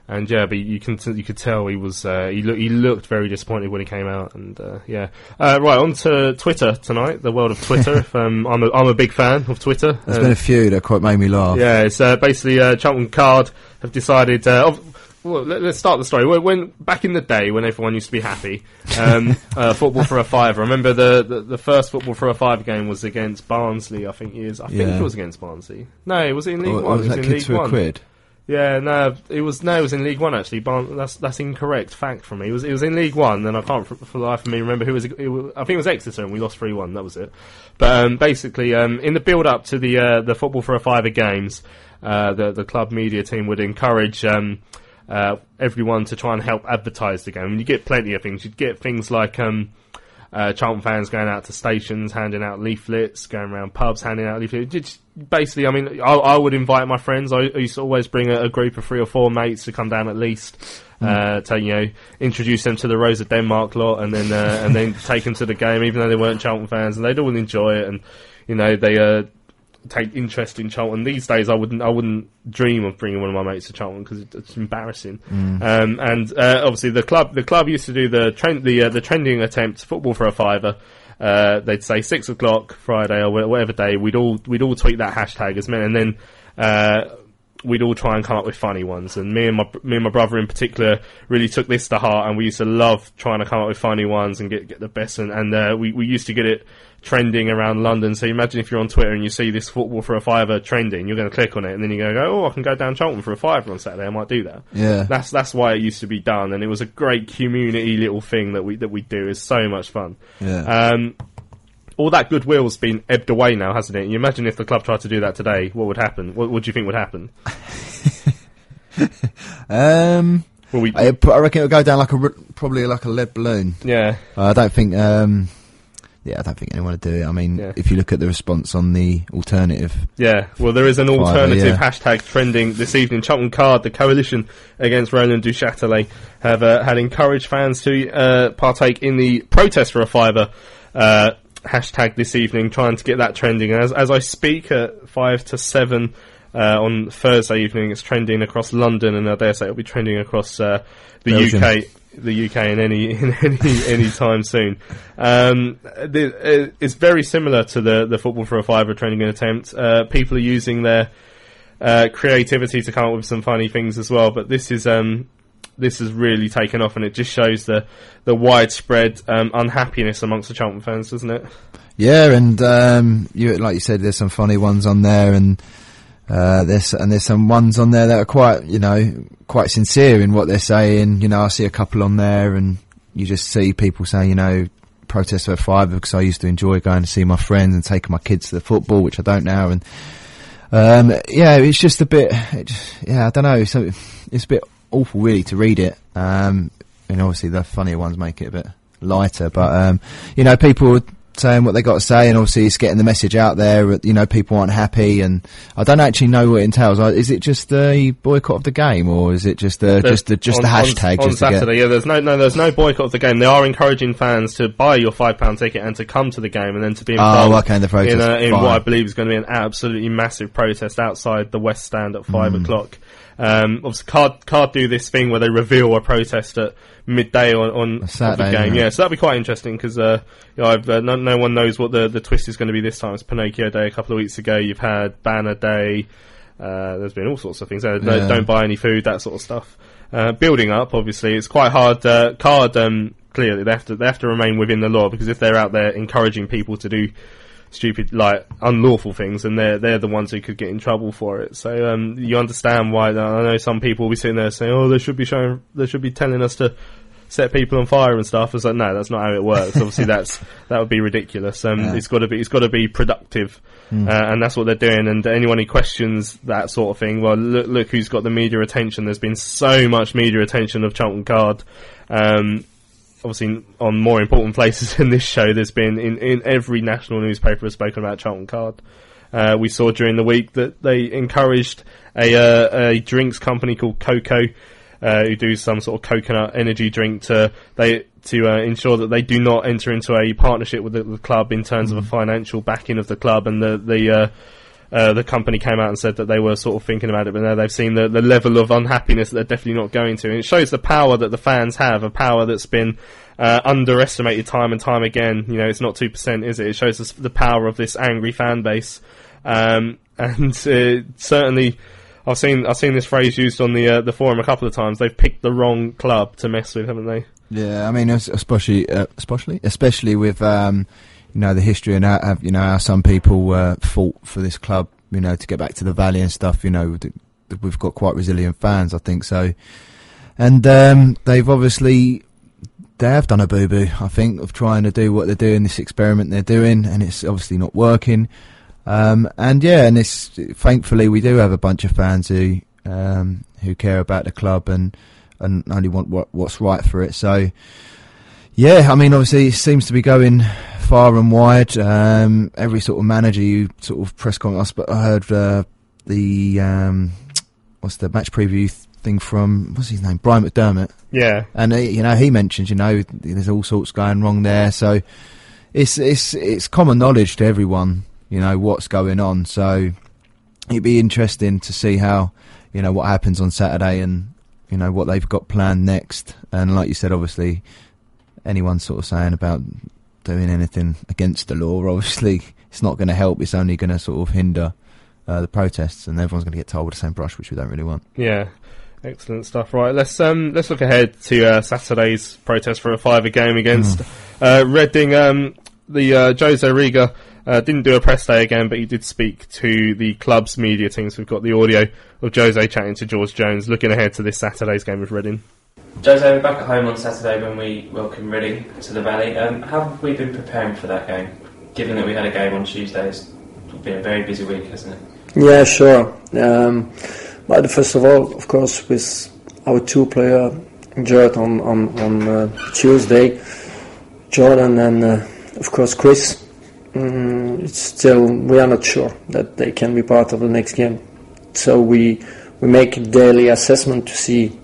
and yeah, but you can t- you could tell he was uh, he looked he looked very disappointed when he came out, and uh, yeah. Uh, right on to Twitter tonight, the world of Twitter. if, um, I'm a I'm a big fan of Twitter. There's been a few that quite made me laugh. Yeah, it's uh, basically uh, Charlton Card have decided. Uh, well, let, us start the story. When, when, back in the day, when everyone used to be happy, um, uh, football for a five. Remember the, the, the first football for a five game was against Barnsley. I think it is. I think it was against Barnsley. No, it was in League or, One. Or it was in League One. Quid? Yeah, no, it was no, it was in League One actually. Barn, that's that's incorrect fact from me. It was it was in League One, and I can't for, for the life of me remember who was, it was. I think it was Exeter, and we lost three one. That was it. But um, basically, um, in the build up to the uh, the football for a fiver games, uh, the the club media team would encourage. Um, uh, everyone to try and help advertise the game. And you get plenty of things. You'd get things like um, uh, Charlton fans going out to stations, handing out leaflets, going around pubs, handing out leaflets. Just basically, I mean, I, I, would invite my friends. I, I, used to always bring a, a, group of three or four mates to come down at least. Mm. Uh, to you know, introduce them to the Rose of Denmark lot, and then uh, and then take them to the game, even though they weren't Charlton fans, and they'd all enjoy it. And you know, they uh, take interest in Charlton. These days, I wouldn't I wouldn't dream of bringing one of my mates to Charlton because it's embarrassing. Mm. Um, and uh, obviously, the club the club used to do the trend the uh, the trending attempt football for a fiver. Uh, they'd say six o'clock Friday or whatever day. We'd all we'd all tweet that hashtag as men, and then uh, we'd all try and come up with funny ones. And me and my me and my brother in particular really took this to heart, and we used to love trying to come up with funny ones and get get the best. And, and uh, we we used to get it trending around London. So imagine if you're on Twitter and you see this football for a fiver trending, you're going to click on it, and then you're going to go, oh, I can go down Charlton for a fiver on Saturday. I might do that. Yeah. That's that's why it used to be done, and it was a great community little thing that we that we do. It's so much fun. Yeah. Um, all that goodwill's been ebbed away now, hasn't it? You imagine if the club tried to do that today, what would happen? What, what do you think would happen? Um, Well, we, I, I reckon it would go down like a probably like a lead balloon. yeah, I don't think. Um, yeah, I don't think anyone would do it. I mean, Yeah. if you look at the response on the alternative, yeah. Well, there is an alternative yeah. hashtag trending this evening. Charlton Card, the coalition against Roland Duchâtelet, have uh, had encouraged fans to uh, partake in the protest for a fiver. Uh, hashtag this evening, trying to get that trending. As as I speak at five to seven uh, on Thursday evening, it's trending across London, and I dare say it'll be trending across uh, the Belgium. UK. The UK in any in any any time soon. Um, the, uh, it's very similar to the the football for a fiver trending attempt. Uh, people are using their uh, creativity to come up with some funny things as well. But this is um, this has really taken off, and it just shows the the widespread um, unhappiness amongst the Charlton fans, doesn't it? yeah, and um, you like you said, there's some funny ones on there, and uh, there's and there's some ones on there that are quite you know quite sincere in what they're saying. You know, I see a couple on there, and you just see people saying, you know. Protest for a fiver because I used to enjoy going to see my friends and taking my kids to the football, which I don't now. And um, yeah, it's just a bit. It just, yeah, I don't know. So it's a bit awful, really, to read it. Um, and obviously, the funnier ones make it a bit lighter. But um, you know, people saying what they got to say, and obviously, it's getting the message out there. You know, people aren't happy, and I don't actually know what it entails. Is it just the boycott of the game, or is it just the just the just on, the hashtag? on, on just to get- Saturday. Yeah, there's no no there's no boycott of the game. They are encouraging fans to buy your five pound ticket and to come to the game and then to be Oh, involved okay, in the protest. in, a, in what I believe is going to be an absolutely massive protest outside the West Stand at five Mm. o'clock. Um, obviously, Card Card do this thing where they reveal a protest at midday on, on Saturday, the game. Yeah, so that'd be quite interesting because uh, you know, uh, no, no one knows what the the twist is going to be this time. It's Pinocchio Day a couple of weeks ago. You've had Banner Day. Uh, there's been all sorts of things. Don't- Yeah. Don't buy any food, that sort of stuff. Uh, building up, obviously, it's quite hard. Uh, card um, clearly they have to they have to remain within the law because if they're out there encouraging people to do stupid, like unlawful things, and they're they're the ones who could get in trouble for it. So um, you understand why. I know some people will be sitting there saying, "Oh, they should be showing, they should be telling us to." Set people on fire and stuff. It's like no, that's not how it works. Obviously, that's that would be ridiculous. Um, Yeah. It's got to be it's got to be productive, Hmm. uh, and that's what they're doing. And anyone who questions that sort of thing, well, look, look who's got the media attention. There's been so much media attention of Charlton Card. Um, obviously, on more important places in this show, there's been in, in every national newspaper has spoken about Charlton Card. Uh, we saw during the week that they encouraged a, uh, a drinks company called Coco, uh, who do some sort of coconut energy drink to they to uh, ensure that they do not enter into a partnership with the, the club in terms of a financial backing of the club, and the the uh, the company came out and said that they were sort of thinking about it, but now they've seen the, the level of unhappiness that they're definitely not going to. And it shows the power that the fans have, a power that's been uh, underestimated time and time again. You know, it's not 2%, is it? It shows us the power of this angry fan base. Um, and uh, certainly, I've seen I've seen this phrase used on the uh, the forum a couple of times. They've picked the wrong club to mess with, haven't they? Yeah, I mean, especially, uh, especially, especially with um, you know the history and how, you know how some people uh, fought for this club, you know, to get back to the valley and stuff. You know, we've got quite resilient fans, I think so, and um, they've obviously they have done a boo boo. I think of trying to do what they're doing, this experiment they're doing, and it's obviously not working. Um, and yeah, and it's thankfully we do have a bunch of fans who um, who care about the club and and only want what, what's right for it. So yeah, I mean obviously it seems to be going far and wide. Um, every sort of manager you sort of press conference, but I heard uh, the um, what's the match preview thing from what's his name Brian McDermott. Yeah, And he, you know, he mentions, you know, there's all sorts going wrong there. So it's it's it's common knowledge to everyone, you know, what's going on. So it'd be interesting to see how, you know, what happens on Saturday and you know what they've got planned next. And like you said, obviously, anyone sort of saying about doing anything against the law, obviously, it's not going to help. It's only going to sort of hinder uh, the protests, and everyone's going to get told with the same brush, which we don't really want. Yeah. Excellent stuff. Right, let's um, let's look ahead to uh, Saturday's protest for a fiver game against mm. uh, Reading. Um, the uh, Jose Riga uh, didn't do a press day again, but he did speak to the club's media teams. We've got the audio of Jose chatting to George Jones, looking ahead to this Saturday's game with Reading. Jose, we're back at home on Saturday when we welcome Reading to the Valley. Um, how have we been preparing for that game? Given that we had a game on Tuesday, it's been a very busy week, hasn't it? Yeah, sure. Um, but first of all, of course, with our two player injured on on, on uh, Tuesday, Jordan and uh, of course Chris. Um, it's still we are not sure that they can be part of the next game. So we we make a daily assessment to see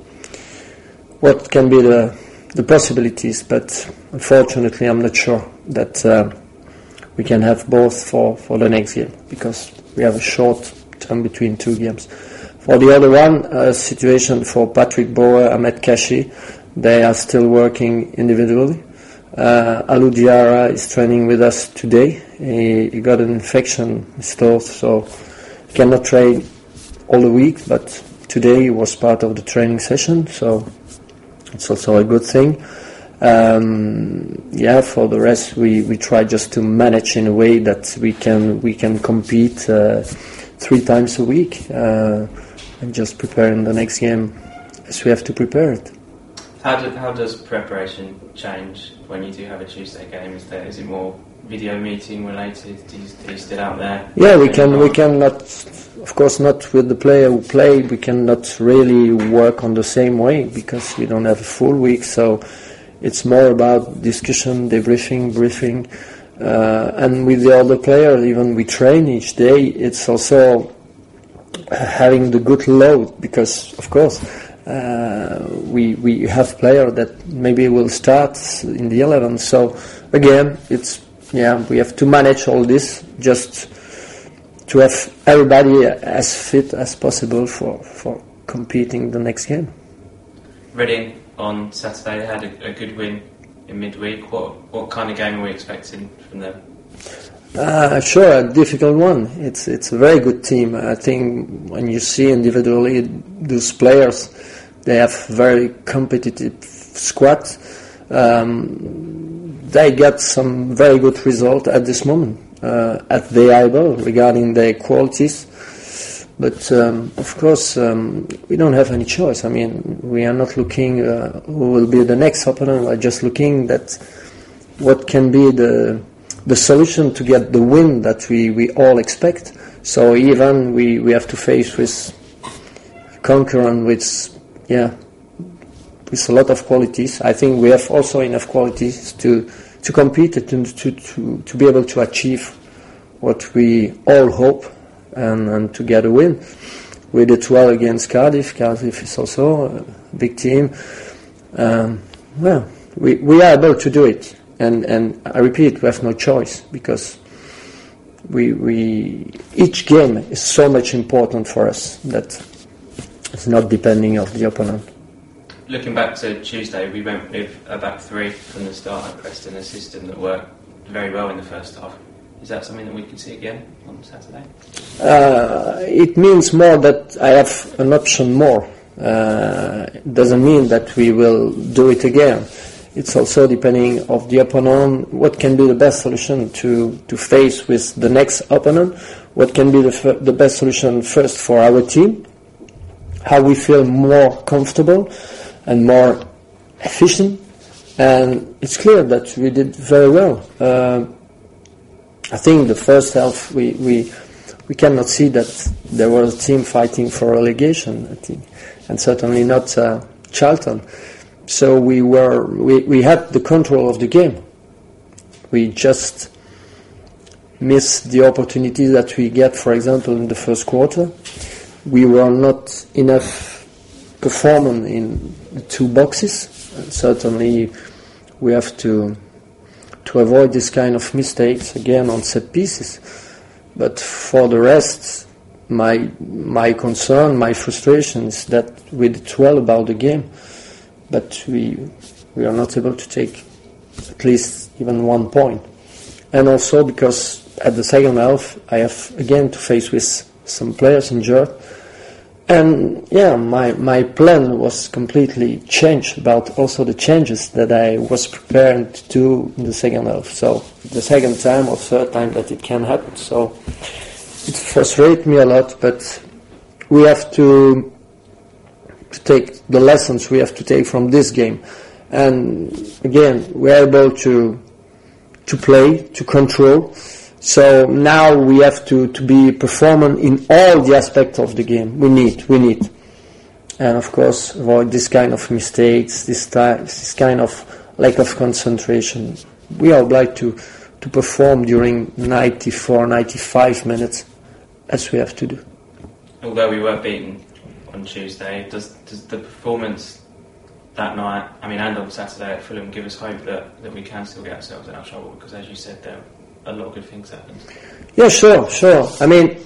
what can be the the possibilities. But unfortunately, I'm not sure that uh, we can have both for, for the next game because we have a short term between two games. For the other one, uh, situation for Patrick Bauer, Ahmed Kashi, they are still working individually. Uh, Alou Diarra is training with us today. He, he got an infection in his toe, so he cannot train all the week, but today he was part of the training session, so it's also a good thing. Um, yeah, for the rest, we, we try just to manage in a way that we can we can compete uh, three times a week. Uh, and just preparing the next game as we have to prepare it. How, do, how does preparation change when you do have a Tuesday game? Is there is it more video meeting related? Do you, do you still out there? Yeah, we can we can not, of course, not with the player who played. We cannot really work on the same way because we don't have a full week. So it's more about discussion, debriefing, briefing. Uh, and with the other players, even we train each day. It's also having the good load because, of course, we we have players that maybe will start in the 11. So again, it's yeah we have to manage all this just to have everybody as fit as possible for for competing the next game. Reading on Saturday had a, a good win in midweek. What what kind of game are we expecting from them? Uh, sure, a difficult one. It's it's a very good team. I think when you see individually those players, they have very competitive squad. Um, they got some very good result at this moment uh, at the able regarding their qualities. But um, of course, um, we don't have any choice. I mean, we are not looking uh, who will be the next opponent. We're just looking that what can be the the solution to get the win that we, we all expect. So even we, we have to face with concurrent with yeah with a lot of qualities. I think we have also enough qualities to to compete and to, to, to be able to achieve what we all hope and, and to get a win. We did well against Cardiff. Cardiff is also a big team. Um, well, we, we are able to do it. And, and I repeat, we have no choice because we, we, each game is so much important for us that it's not depending of the opponent. Looking back to Tuesday, we went with a back three from the start at Preston, a system that worked very well in the first half. Is that something that we can see again on Saturday? Uh, it means more that I have an option more. Uh, it doesn't mean that we will do it again it's also depending of the opponent, what can be the best solution to, to face with the next opponent, what can be the, the best solution first for our team, how we feel more comfortable and more efficient. And it's clear that we did very well. Uh, I think the first half we, we we cannot see that there was a team fighting for relegation. I think, and certainly not uh, Charlton. So we were we, we had the control of the game. We just missed the opportunity that we get, for example, in the first quarter. We were not enough performing in the two boxes. And certainly, we have to to avoid this kind of mistakes again on set pieces. But for the rest, my my concern, my frustration is that we did well about the game but we we are not able to take at least even one point. And also because at the second half I have again to face with some players injured. And yeah, my, my plan was completely changed about also the changes that I was preparing to do in the second half. So the second time or third time that it can happen. So it frustrates me a lot, but we have to to take the lessons we have to take from this game. And again, we're able to to play, to control. So now we have to, to be performant in all the aspects of the game. We need, we need. And of course, avoid this kind of mistakes, this, ty- this kind of lack of concentration. We are obliged to, to perform during 94, 95 minutes as we have to do. Although we were beaten on Tuesday, does, does the performance that night, I mean, and on Saturday at Fulham, give us hope that, that we can still get ourselves out of trouble? Because as you said, there a lot of good things happened. Yeah, sure, sure. I mean,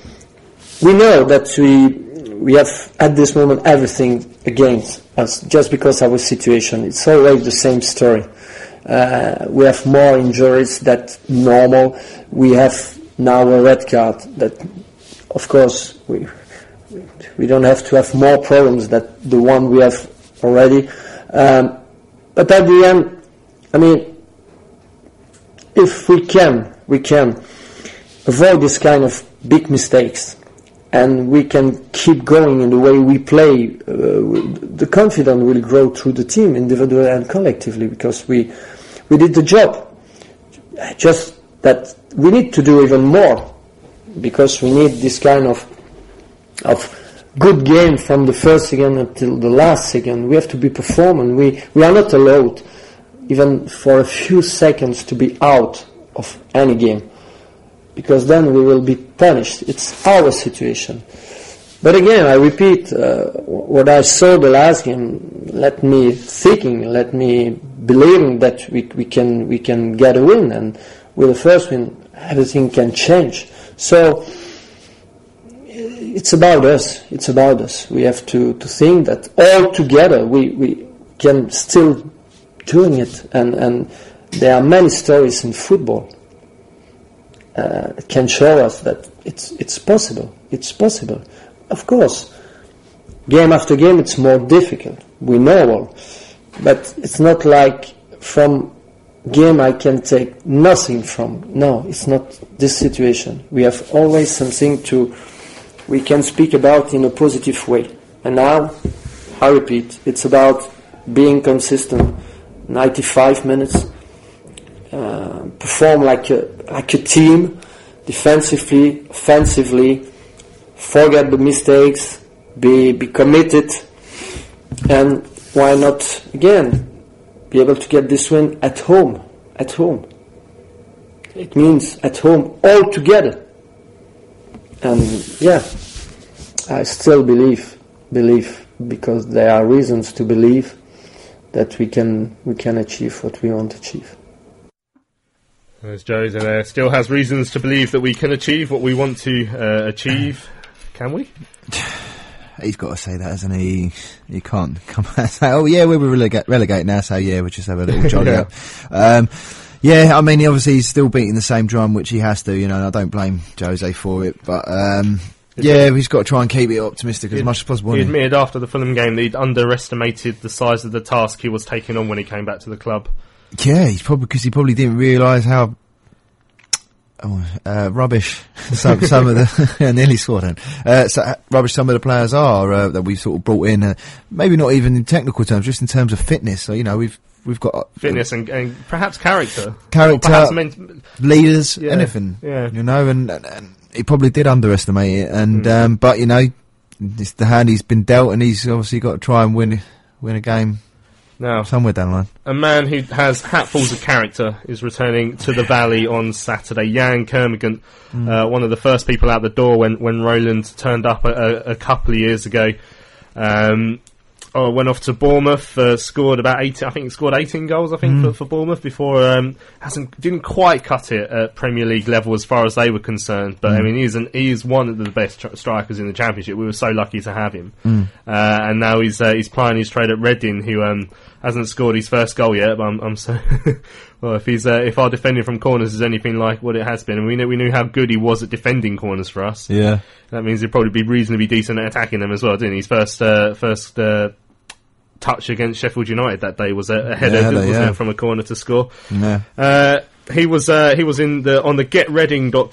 we know that we we have at this moment everything against us just because of our situation. It's always the same story. Uh, we have more injuries than normal. We have now a red card that, of course, we we don't have to have more problems than the one we have already. Um, but at the end, I mean, if we can, we can avoid this kind of big mistakes and we can keep going in the way we play, uh, the confidence will grow through the team, individually and collectively, because we we did the job. Just that we need to do even more, because we need this kind of of good game from the first second until the last second. We have to be performing. We we are not allowed, even for a few seconds, to be out of any game because then we will be punished. It's our situation. But again, I repeat, uh, what I saw the last game let me thinking, let me believing that we, we can we can get a win, and with the first win, everything can change. So it's about us. It's about us. We have to, to think that all together we, we can still doing it, and, and there are many stories in football uh, can show us that it's it's possible. It's possible. Of course, game after game, it's more difficult. We know all, but it's not like from game I can take nothing from. No, it's not this situation. We have always something to we can speak about in a positive way. And now, I repeat, it's about being consistent. 95 minutes uh, perform like a like a team, defensively, offensively, forget the mistakes, be be committed, and why not again be able to get this win at home? At home. It means at home all together. And yeah, I still believe believe because there are reasons to believe that we can we can achieve what we want to achieve. As Joe's there still has reasons to believe that we can achieve what we want to uh, achieve. Can we? He's got to say that, hasn't he? He can't come out and say, "Oh yeah, we were relegate, relegate now." So yeah, we'll just have a little jolly Yeah. up. Um, yeah, I mean, he obviously he's still beating the same drum, which he has to. You know, and I don't blame Jose for it, but um, yeah, he's got to try and keep it optimistic as much as possible. He? admitted after the Fulham game that he'd underestimated the size of the task he was taking on when he came back to the club. Yeah, he's probably because he probably didn't realise how oh, uh, rubbish some some of the I nearly swore then. Uh, so, uh, rubbish some of the players are uh, that we sort of brought in. Uh, maybe not even in technical terms, just in terms of fitness. So you know we've we've got Fitness and, and perhaps character. character, perhaps men- leaders, Yeah, anything. yeah. you know, and, and, and he probably did underestimate it. And Mm. um, but you know, it's the hand he's been dealt, and he's obviously got to try and win win a game Now, somewhere down the line. a man who has hatfuls of character is returning to the Valley on Saturday. Yann Kermorgant, uh, one of the first people out the door when, when Roland turned up a, a, a couple of years ago. Um, oh, went off to Bournemouth, uh, scored about 18, I think scored 18 goals, I think, for, for Bournemouth before, um, hasn't, didn't quite cut it at Premier League level as far as they were concerned. But I mean, he's an, he's one of the best tr- strikers in the Championship. We were so lucky to have him. Uh, and now he's, uh, he's plying his trade at Reading, who, um, hasn't scored his first goal yet, but I'm, I'm so Well, if he's uh, if our defending from corners is anything like what it has been, and we knew we knew how good he was at defending corners for us. Yeah. that means he'd probably be reasonably decent at attacking them as well, didn't he? His first uh, first uh, touch against Sheffield United that day was a, a header, Yeah, header, yeah. from a corner to score. Yeah. Uh, he was uh, he was in the on the getreading.co.uk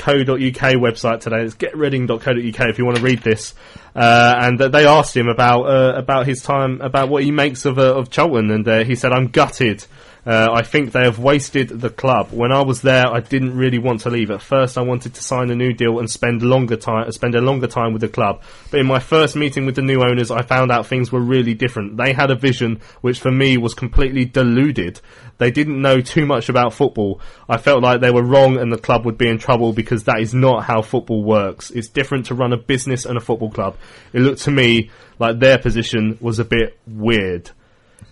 website today. It's getreading.co.uk if you want to read this. Uh, and they asked him about uh, about his time about what he makes of uh, of Charlton, and uh, he said, "I'm gutted." Uh, I think they have wasted the club. When I was there, I didn't really want to leave. At first, I wanted to sign a new deal and spend longer time, spend a longer time with the club. But in my first meeting with the new owners, I found out things were really different. They had a vision which, for me, was completely deluded. They didn't know too much about football. I felt like they were wrong, and the club would be in trouble because that is not how football works. It's different to run a business and a football club. It looked to me like their position was a bit weird.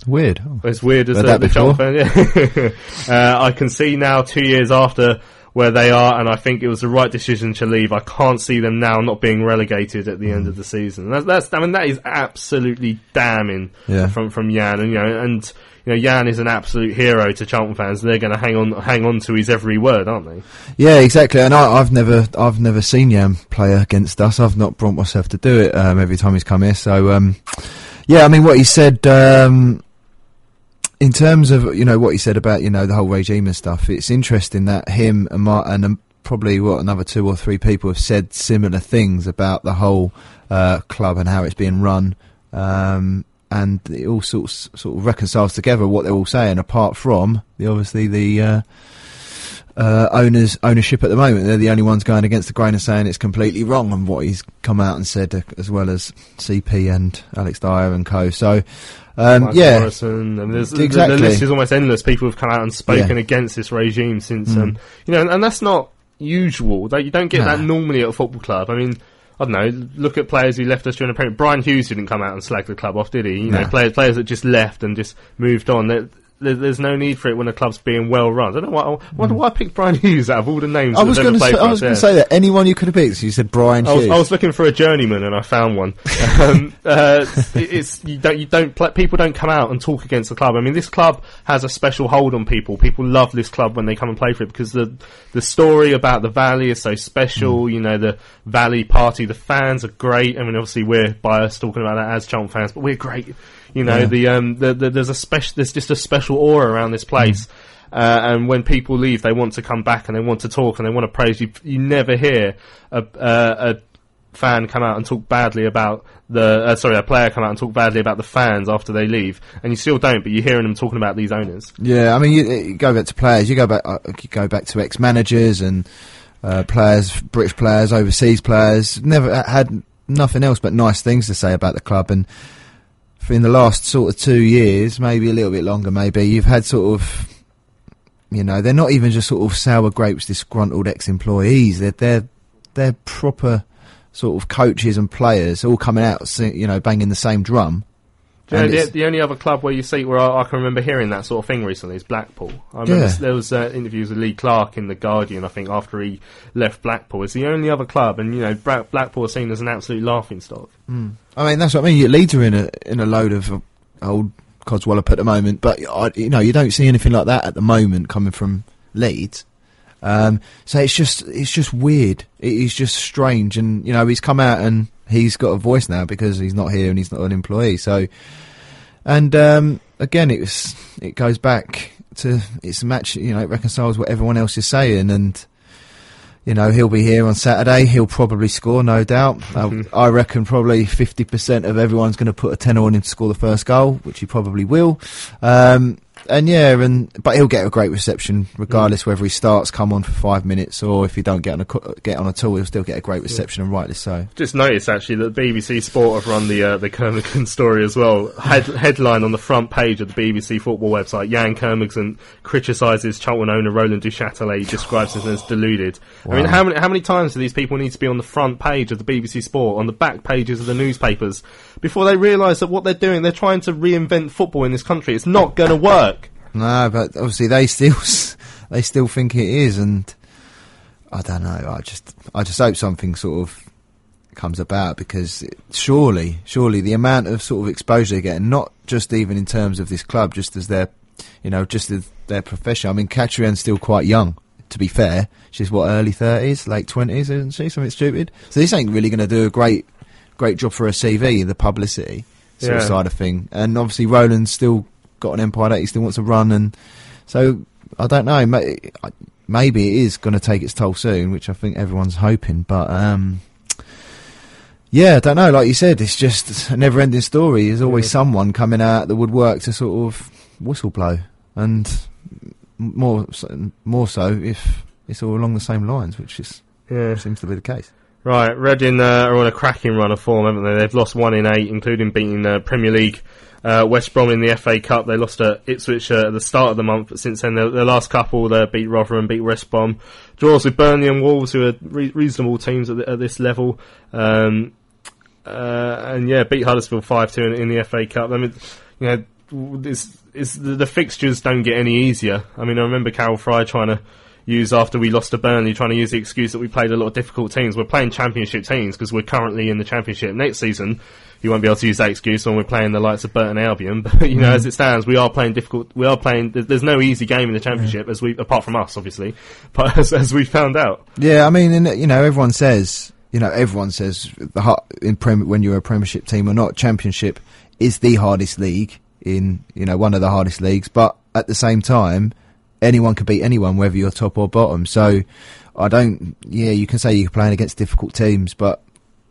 Weird. Oh. As weird as the, that the. Charlton fan. Yeah. uh, I can see now, two years after, where they are, and I think it was the right decision to leave. I can't see them now not being relegated at the end of the season. That's, that's I mean, that is absolutely damning Yeah. from from Yann, and you know, and you know, Yann is an absolute hero to Charlton fans. They're going to hang on, hang on to his every word, aren't they? Yeah, exactly. And I, I've never, I've never seen Yann play against us. I've not brought myself to do it um, every time he's come here. So, um, yeah, I mean, what he said um, in terms of you know what he said about you know the whole regime and stuff. It's interesting that him and Mar- and um, probably what another two or three people have said similar things about the whole uh, club and how it's being run. Um, and it all sorts sort of reconciles together what they're all saying, apart from the obviously the uh, uh, owners ownership at the moment. They're the only ones going against the grain and saying it's completely wrong and what he's come out and said, uh, as well as CP and Alex Dyer and co. So, um, yeah, Morrison, and there's, the- exactly. The, list is almost endless. People have come out and spoken Yeah. against this regime since, Mm. um, you know, and, and that's not usual. That you don't get that normally at a football club. I mean. I don't know. Look at players who left us during the Premier. Brian Hughes didn't come out and slag the club off, did he? You know, Nah. players players that just left and just moved on. There, there's no need for it when a club's being well run. I don't know why. I wonder why I picked Brian Hughes out of all the names. I was going to say, I was going yeah. to say that anyone you could have picked. You said Brian I was, Hughes. I was looking for a journeyman and I found one. um, uh, it- it's you don't you don't pl- people don't come out and talk against the club. I mean, this club has a special hold on people. People love this club when they come and play for it because the the story about the Valley is so special. Mm. You know, the Valley Party, the fans are great. I mean, obviously we're biased talking about that as Charlton fans, but we're great. You know, Yeah. the um the, the, there's a special there's just a special aura around this place. Uh, and when people leave, they want to come back and they want to talk and they want to praise you. You never hear a, a, a fan come out and talk badly about the uh, sorry a player come out and talk badly about the fans after they leave, and you still don't. But you're hearing them talking about these owners. Yeah, I mean, you, you go back to players. You go back. Uh, you go back to ex-managers and uh, players, British players, overseas players. Never had nothing else but nice things to say about the club. And in the last sort of two years, maybe a little bit longer, maybe you've had sort of, you know, they're not even just sort of sour grapes, disgruntled ex-employees. They're they're they're proper sort of coaches and players all coming out, you know, banging the same drum. You know, the, the only other club where you see where I, I can remember hearing that sort of thing recently is Blackpool. I remember Yeah. there was uh, interviews with Lee Clark in the Guardian. I think after he left Blackpool, it's the only other club, and you know Blackpool are seen as an absolute laughing stock. Mm. I mean, that's what I mean. Your Leeds are in a in a load of uh, old Codswallop at the moment, but I, you know, you don't see anything like that at the moment coming from Leeds. Um, so it's just it's just weird. It is just strange, and you know, he's come out and he's got a voice now because he's not here and he's not an employee. So, and um, again, it was it goes back to it's a match. You know, it reconciles what everyone else is saying, and you know, he'll be here on Saturday. He'll probably score, no doubt. I, I reckon probably 50% of everyone's going to put a tenner on him to score the first goal, which he probably will. Um, and yeah, and but he'll get a great reception regardless whether he starts, come on for five minutes, or if he don't get on a co- get on at all, he'll still get a great reception, and rightly so. Just noticed actually that BBC Sport have run the uh, the Kermorgant story as well. Head, headline on the front page of the BBC football website: Yann Kermorgant criticises Charlton owner Roland Duchâtelet. He describes him as deluded. I mean, how many how many times do these people need to be on the front page of the BBC Sport, on the back pages of the newspapers, before they realise that what they're doing, they're trying to reinvent football in this country. It's not going to work. No, but obviously they still they still think it is, and I don't know. I just I just hope something sort of comes about because it, surely, surely the amount of sort of exposure they're getting, not just even in terms of this club, just as their you know, just as their profession. I mean, Katrien's still quite young. To be fair, she's what early thirties, late twenties, isn't she? Something stupid. So this ain't really going to do a great, great job for her CV, the publicity sort of side of thing. And obviously, Roland's still got an empire that he still wants to run, and so I don't know. Maybe it is going to take its toll soon, which I think everyone's hoping. But um, yeah, I don't know. Like you said, it's just a never-ending story. There's always someone coming out that would work to sort of whistle blow, and more so, more so if it's all along the same lines, which is Yeah. seems to be the case. Right, Reading uh, are on a cracking run of form, haven't they? They've lost one in eight, including beating uh, Premier League uh, West Brom in the FA Cup. They lost to Ipswich uh, at the start of the month, but since then, the, the last couple, they beat Rotherham, beat West Brom. Draws with Burnley and Wolves, who are re- reasonable teams at, the, at this level. Um, uh, and yeah, beat Huddersfield 5-2 in, in the FA Cup. I mean, you know, this, it's, the, the fixtures don't get any easier. I mean, I remember Karel Fraeye trying to use after we lost to Burnley, trying to use the excuse that we played a lot of difficult teams. We're playing championship teams because we're currently in the championship. Next season, you won't be able to use that excuse when we're playing the likes of Burton Albion. But you know, Mm. as it stands, we are playing difficult. We are playing. There's no easy game in the championship, as we apart from us, obviously. But as, as we found out, Yeah, I mean, and, you know, everyone says, you know, everyone says the har- in prem- when you're a Premiership team or not, Championship is the hardest league in, you know, one of the hardest leagues. But at the same time, anyone can beat anyone, whether you're top or bottom. So I don't. Yeah, you can say you're playing against difficult teams, but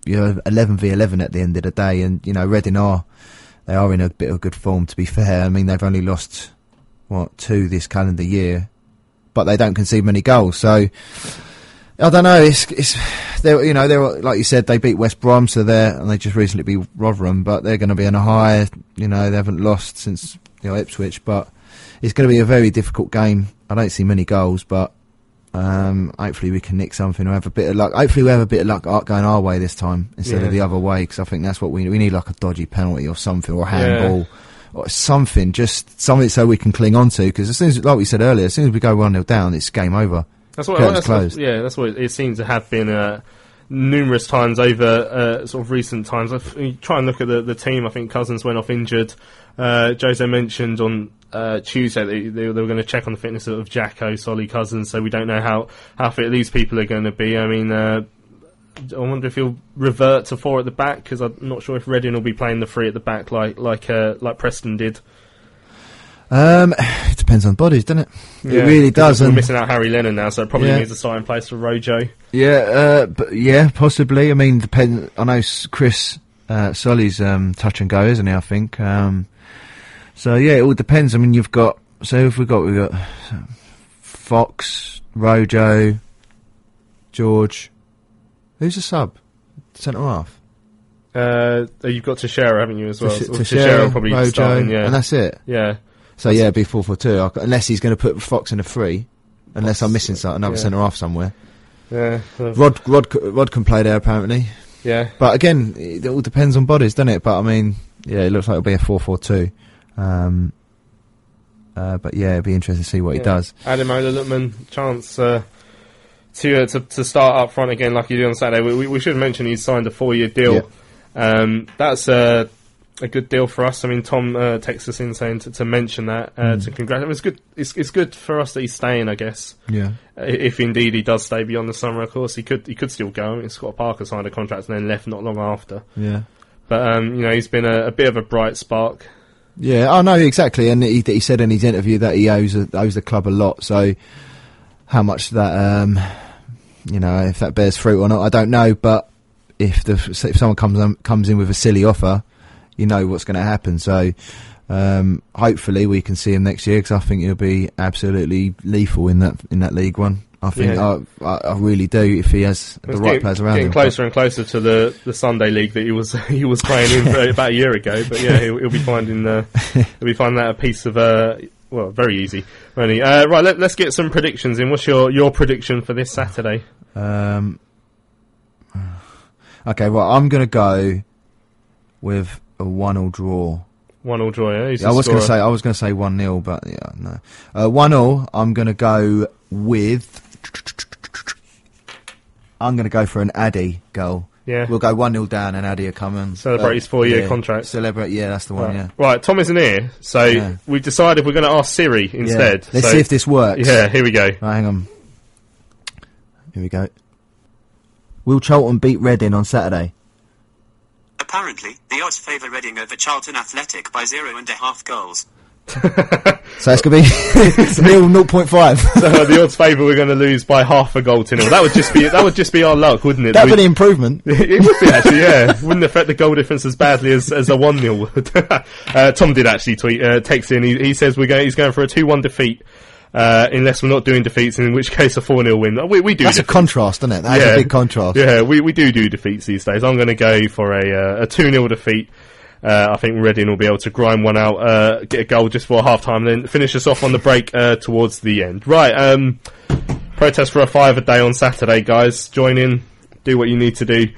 you're 11 v 11 at the end of the day, and you know, Reading are they are in a bit of good form. To be fair, I mean, they've only lost what two this calendar year, but they don't concede many goals. So. I don't know. It's it's they you know they're like you said they beat West Brom so they're and they just recently beat Rotherham but they're going to be on a high. You know they haven't lost since you know Ipswich but it's going to be a very difficult game. I don't see many goals but um, hopefully we can nick something or have a bit of luck. Hopefully we have a bit of luck going our way this time instead Yeah. of the other way because I think that's what we need. We need like a dodgy penalty or something or a handball. Or something, just something so we can cling on to. Because as soon as, like we said earlier, as soon as we go one 0 down, it's game over. That's what. That's closed. what yeah, that's what it seems to have been uh, numerous times over uh, sort of recent times. Try and look at the, the team. I think Cousins went off injured. Uh, Jose mentioned on uh, Tuesday that they, they were going to check on the fitness of Jacko, Solly Cousins. So we don't know how how fit these people are going to be. I mean. Uh, I wonder if he'll revert to four at the back because I'm not sure if Reading will be playing the three at the back like like uh, like Preston did. Um, it depends on bodies, doesn't it? Yeah, it really does. We're and- missing out Harry Lennon now, so it probably Yeah. needs a starting place for Rojo. Yeah, uh, but yeah, possibly. I mean, depend. I know Chris uh, Solly's um, touch and go, isn't he? I think. Um, so yeah, it all depends. I mean, you've got. So if we've got we've got Fox, Rojo, George. Who's a sub? Centre half. Uh, you've got Teixeira, haven't you, as well? Well, Teixeira, probably Rojo, starting, yeah. and that's it. Yeah. So yeah, it'd be four four two. Unless he's going to put Fox in a three, unless I'm missing some, another yeah. centre half somewhere. Yeah. Rod Rod Rod can play there apparently. Yeah. But again, it all depends on bodies, doesn't it? But I mean, yeah, it looks like it'll be a four-four-two. Um, uh, but yeah, it'd be interesting to see what he does. Ademola Lookman, chance uh, to, uh, to to start up front again like he did on Saturday. We, we, we should mention he's signed a four-year deal. Um, that's uh, a good deal for us. I mean, Tom uh, texted us in saying to, to mention that uh, Mm. to congratulate. It's good. It's, it's good for us that he's staying. I guess. Yeah. If indeed he does stay beyond the summer, of course he could. He could still go. I mean, Scott Parker signed a contract and then left not long after. Yeah. But um, you know, he's been a, a bit of a bright spark. Yeah, oh know exactly. And he, he said in his interview that he owes owes the club a lot. So how much that, um, you know, if that bears fruit or not, I don't know. But if the if someone comes um, comes in with a silly offer, you know what's going to happen. So um, hopefully we can see him next year because I think he'll be absolutely lethal in that in that League One. I think Yeah. I, I, really do if he has the right getting, players around getting him. closer and closer to the, the Sunday league that he was he was playing in about a year ago. But yeah, he'll, he'll be finding uh, he'll be finding that a piece of uh, well, very easy. Really. Uh, right, let, let's get some predictions in. What's your, your prediction for this Saturday? Um, okay, well, I'm going to go with a one-all draw. One all draw. Yeah? Who's I was going to say I was going to say one 0 but yeah, no. Uh, one-all. I'm going to go with. I'm going to go for an Addy goal. Yeah. We'll go 1 0 down and Adi will come and. Celebrate uh, his four-year yeah, contract. Celebrate, yeah, that's the one, Right. yeah. Right, Tom isn't here, so Yeah. we've decided we're going to ask Siri instead. Let's So- see if this works. Yeah, here we go. Right, hang on. Here we go. Will Charlton beat Reading on Saturday? Apparently, the odds favour Reading over Charlton Athletic by zero and a half goals. So it's going to be nil 0.5. so the odds favour we're going to lose by half a goal to nil. That would just be that would just be our luck, wouldn't it? That'd be an improvement. it would be actually, yeah. Wouldn't affect the goal difference as badly as, as a one 0 would. uh, Tom did actually tweet, uh, text in. He, he says we're going. He's going for a two one defeat. Uh, unless we're not doing defeats, in which case a 4 0 win. We, we do That's a contrast, isn't it? That's Yeah. a big contrast. Yeah, we, we do do defeats these days. I'm going to go for a uh, a two 0 defeat. Uh, I think Reading will be able to grind one out, uh, get a goal just for half time, then finish us off on the break uh, towards the end. Right, um, protest for a five a day on Saturday, guys. Join in, do what you need to do.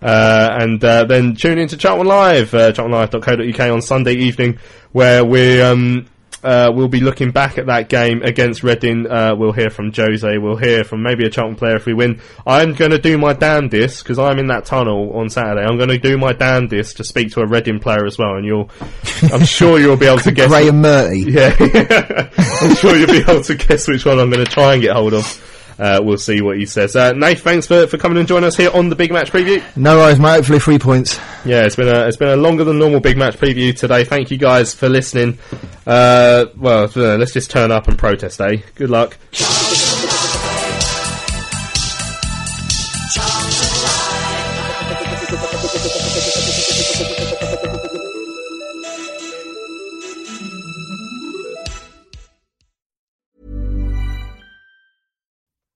Uh, and uh, then tune in to Charlton Live, uh, charltonlive.co.uk on Sunday evening, where we um, uh, we'll be looking back at that game against Reading. Uh, we'll hear from Jose. We'll hear from maybe a Charlton player if we win. I'm going to do my damnedest because I'm in that tunnel on Saturday. I'm going to do my damnedest to speak to a Reading player as well, and you'll. I'm sure you'll be able to guess. Graham Murty. Yeah, I'm sure you'll be able to guess which one I'm going to try and get hold of. Uh, we'll see what he says. Uh, Nate, thanks for, for coming and joining us here on the Big Match Preview. No worries, mate. Hopefully, three points. Yeah, it's been a it's been a longer than normal Big Match Preview today. Thank you guys for listening. Uh, well, uh, let's just turn up and protest, eh? Good luck.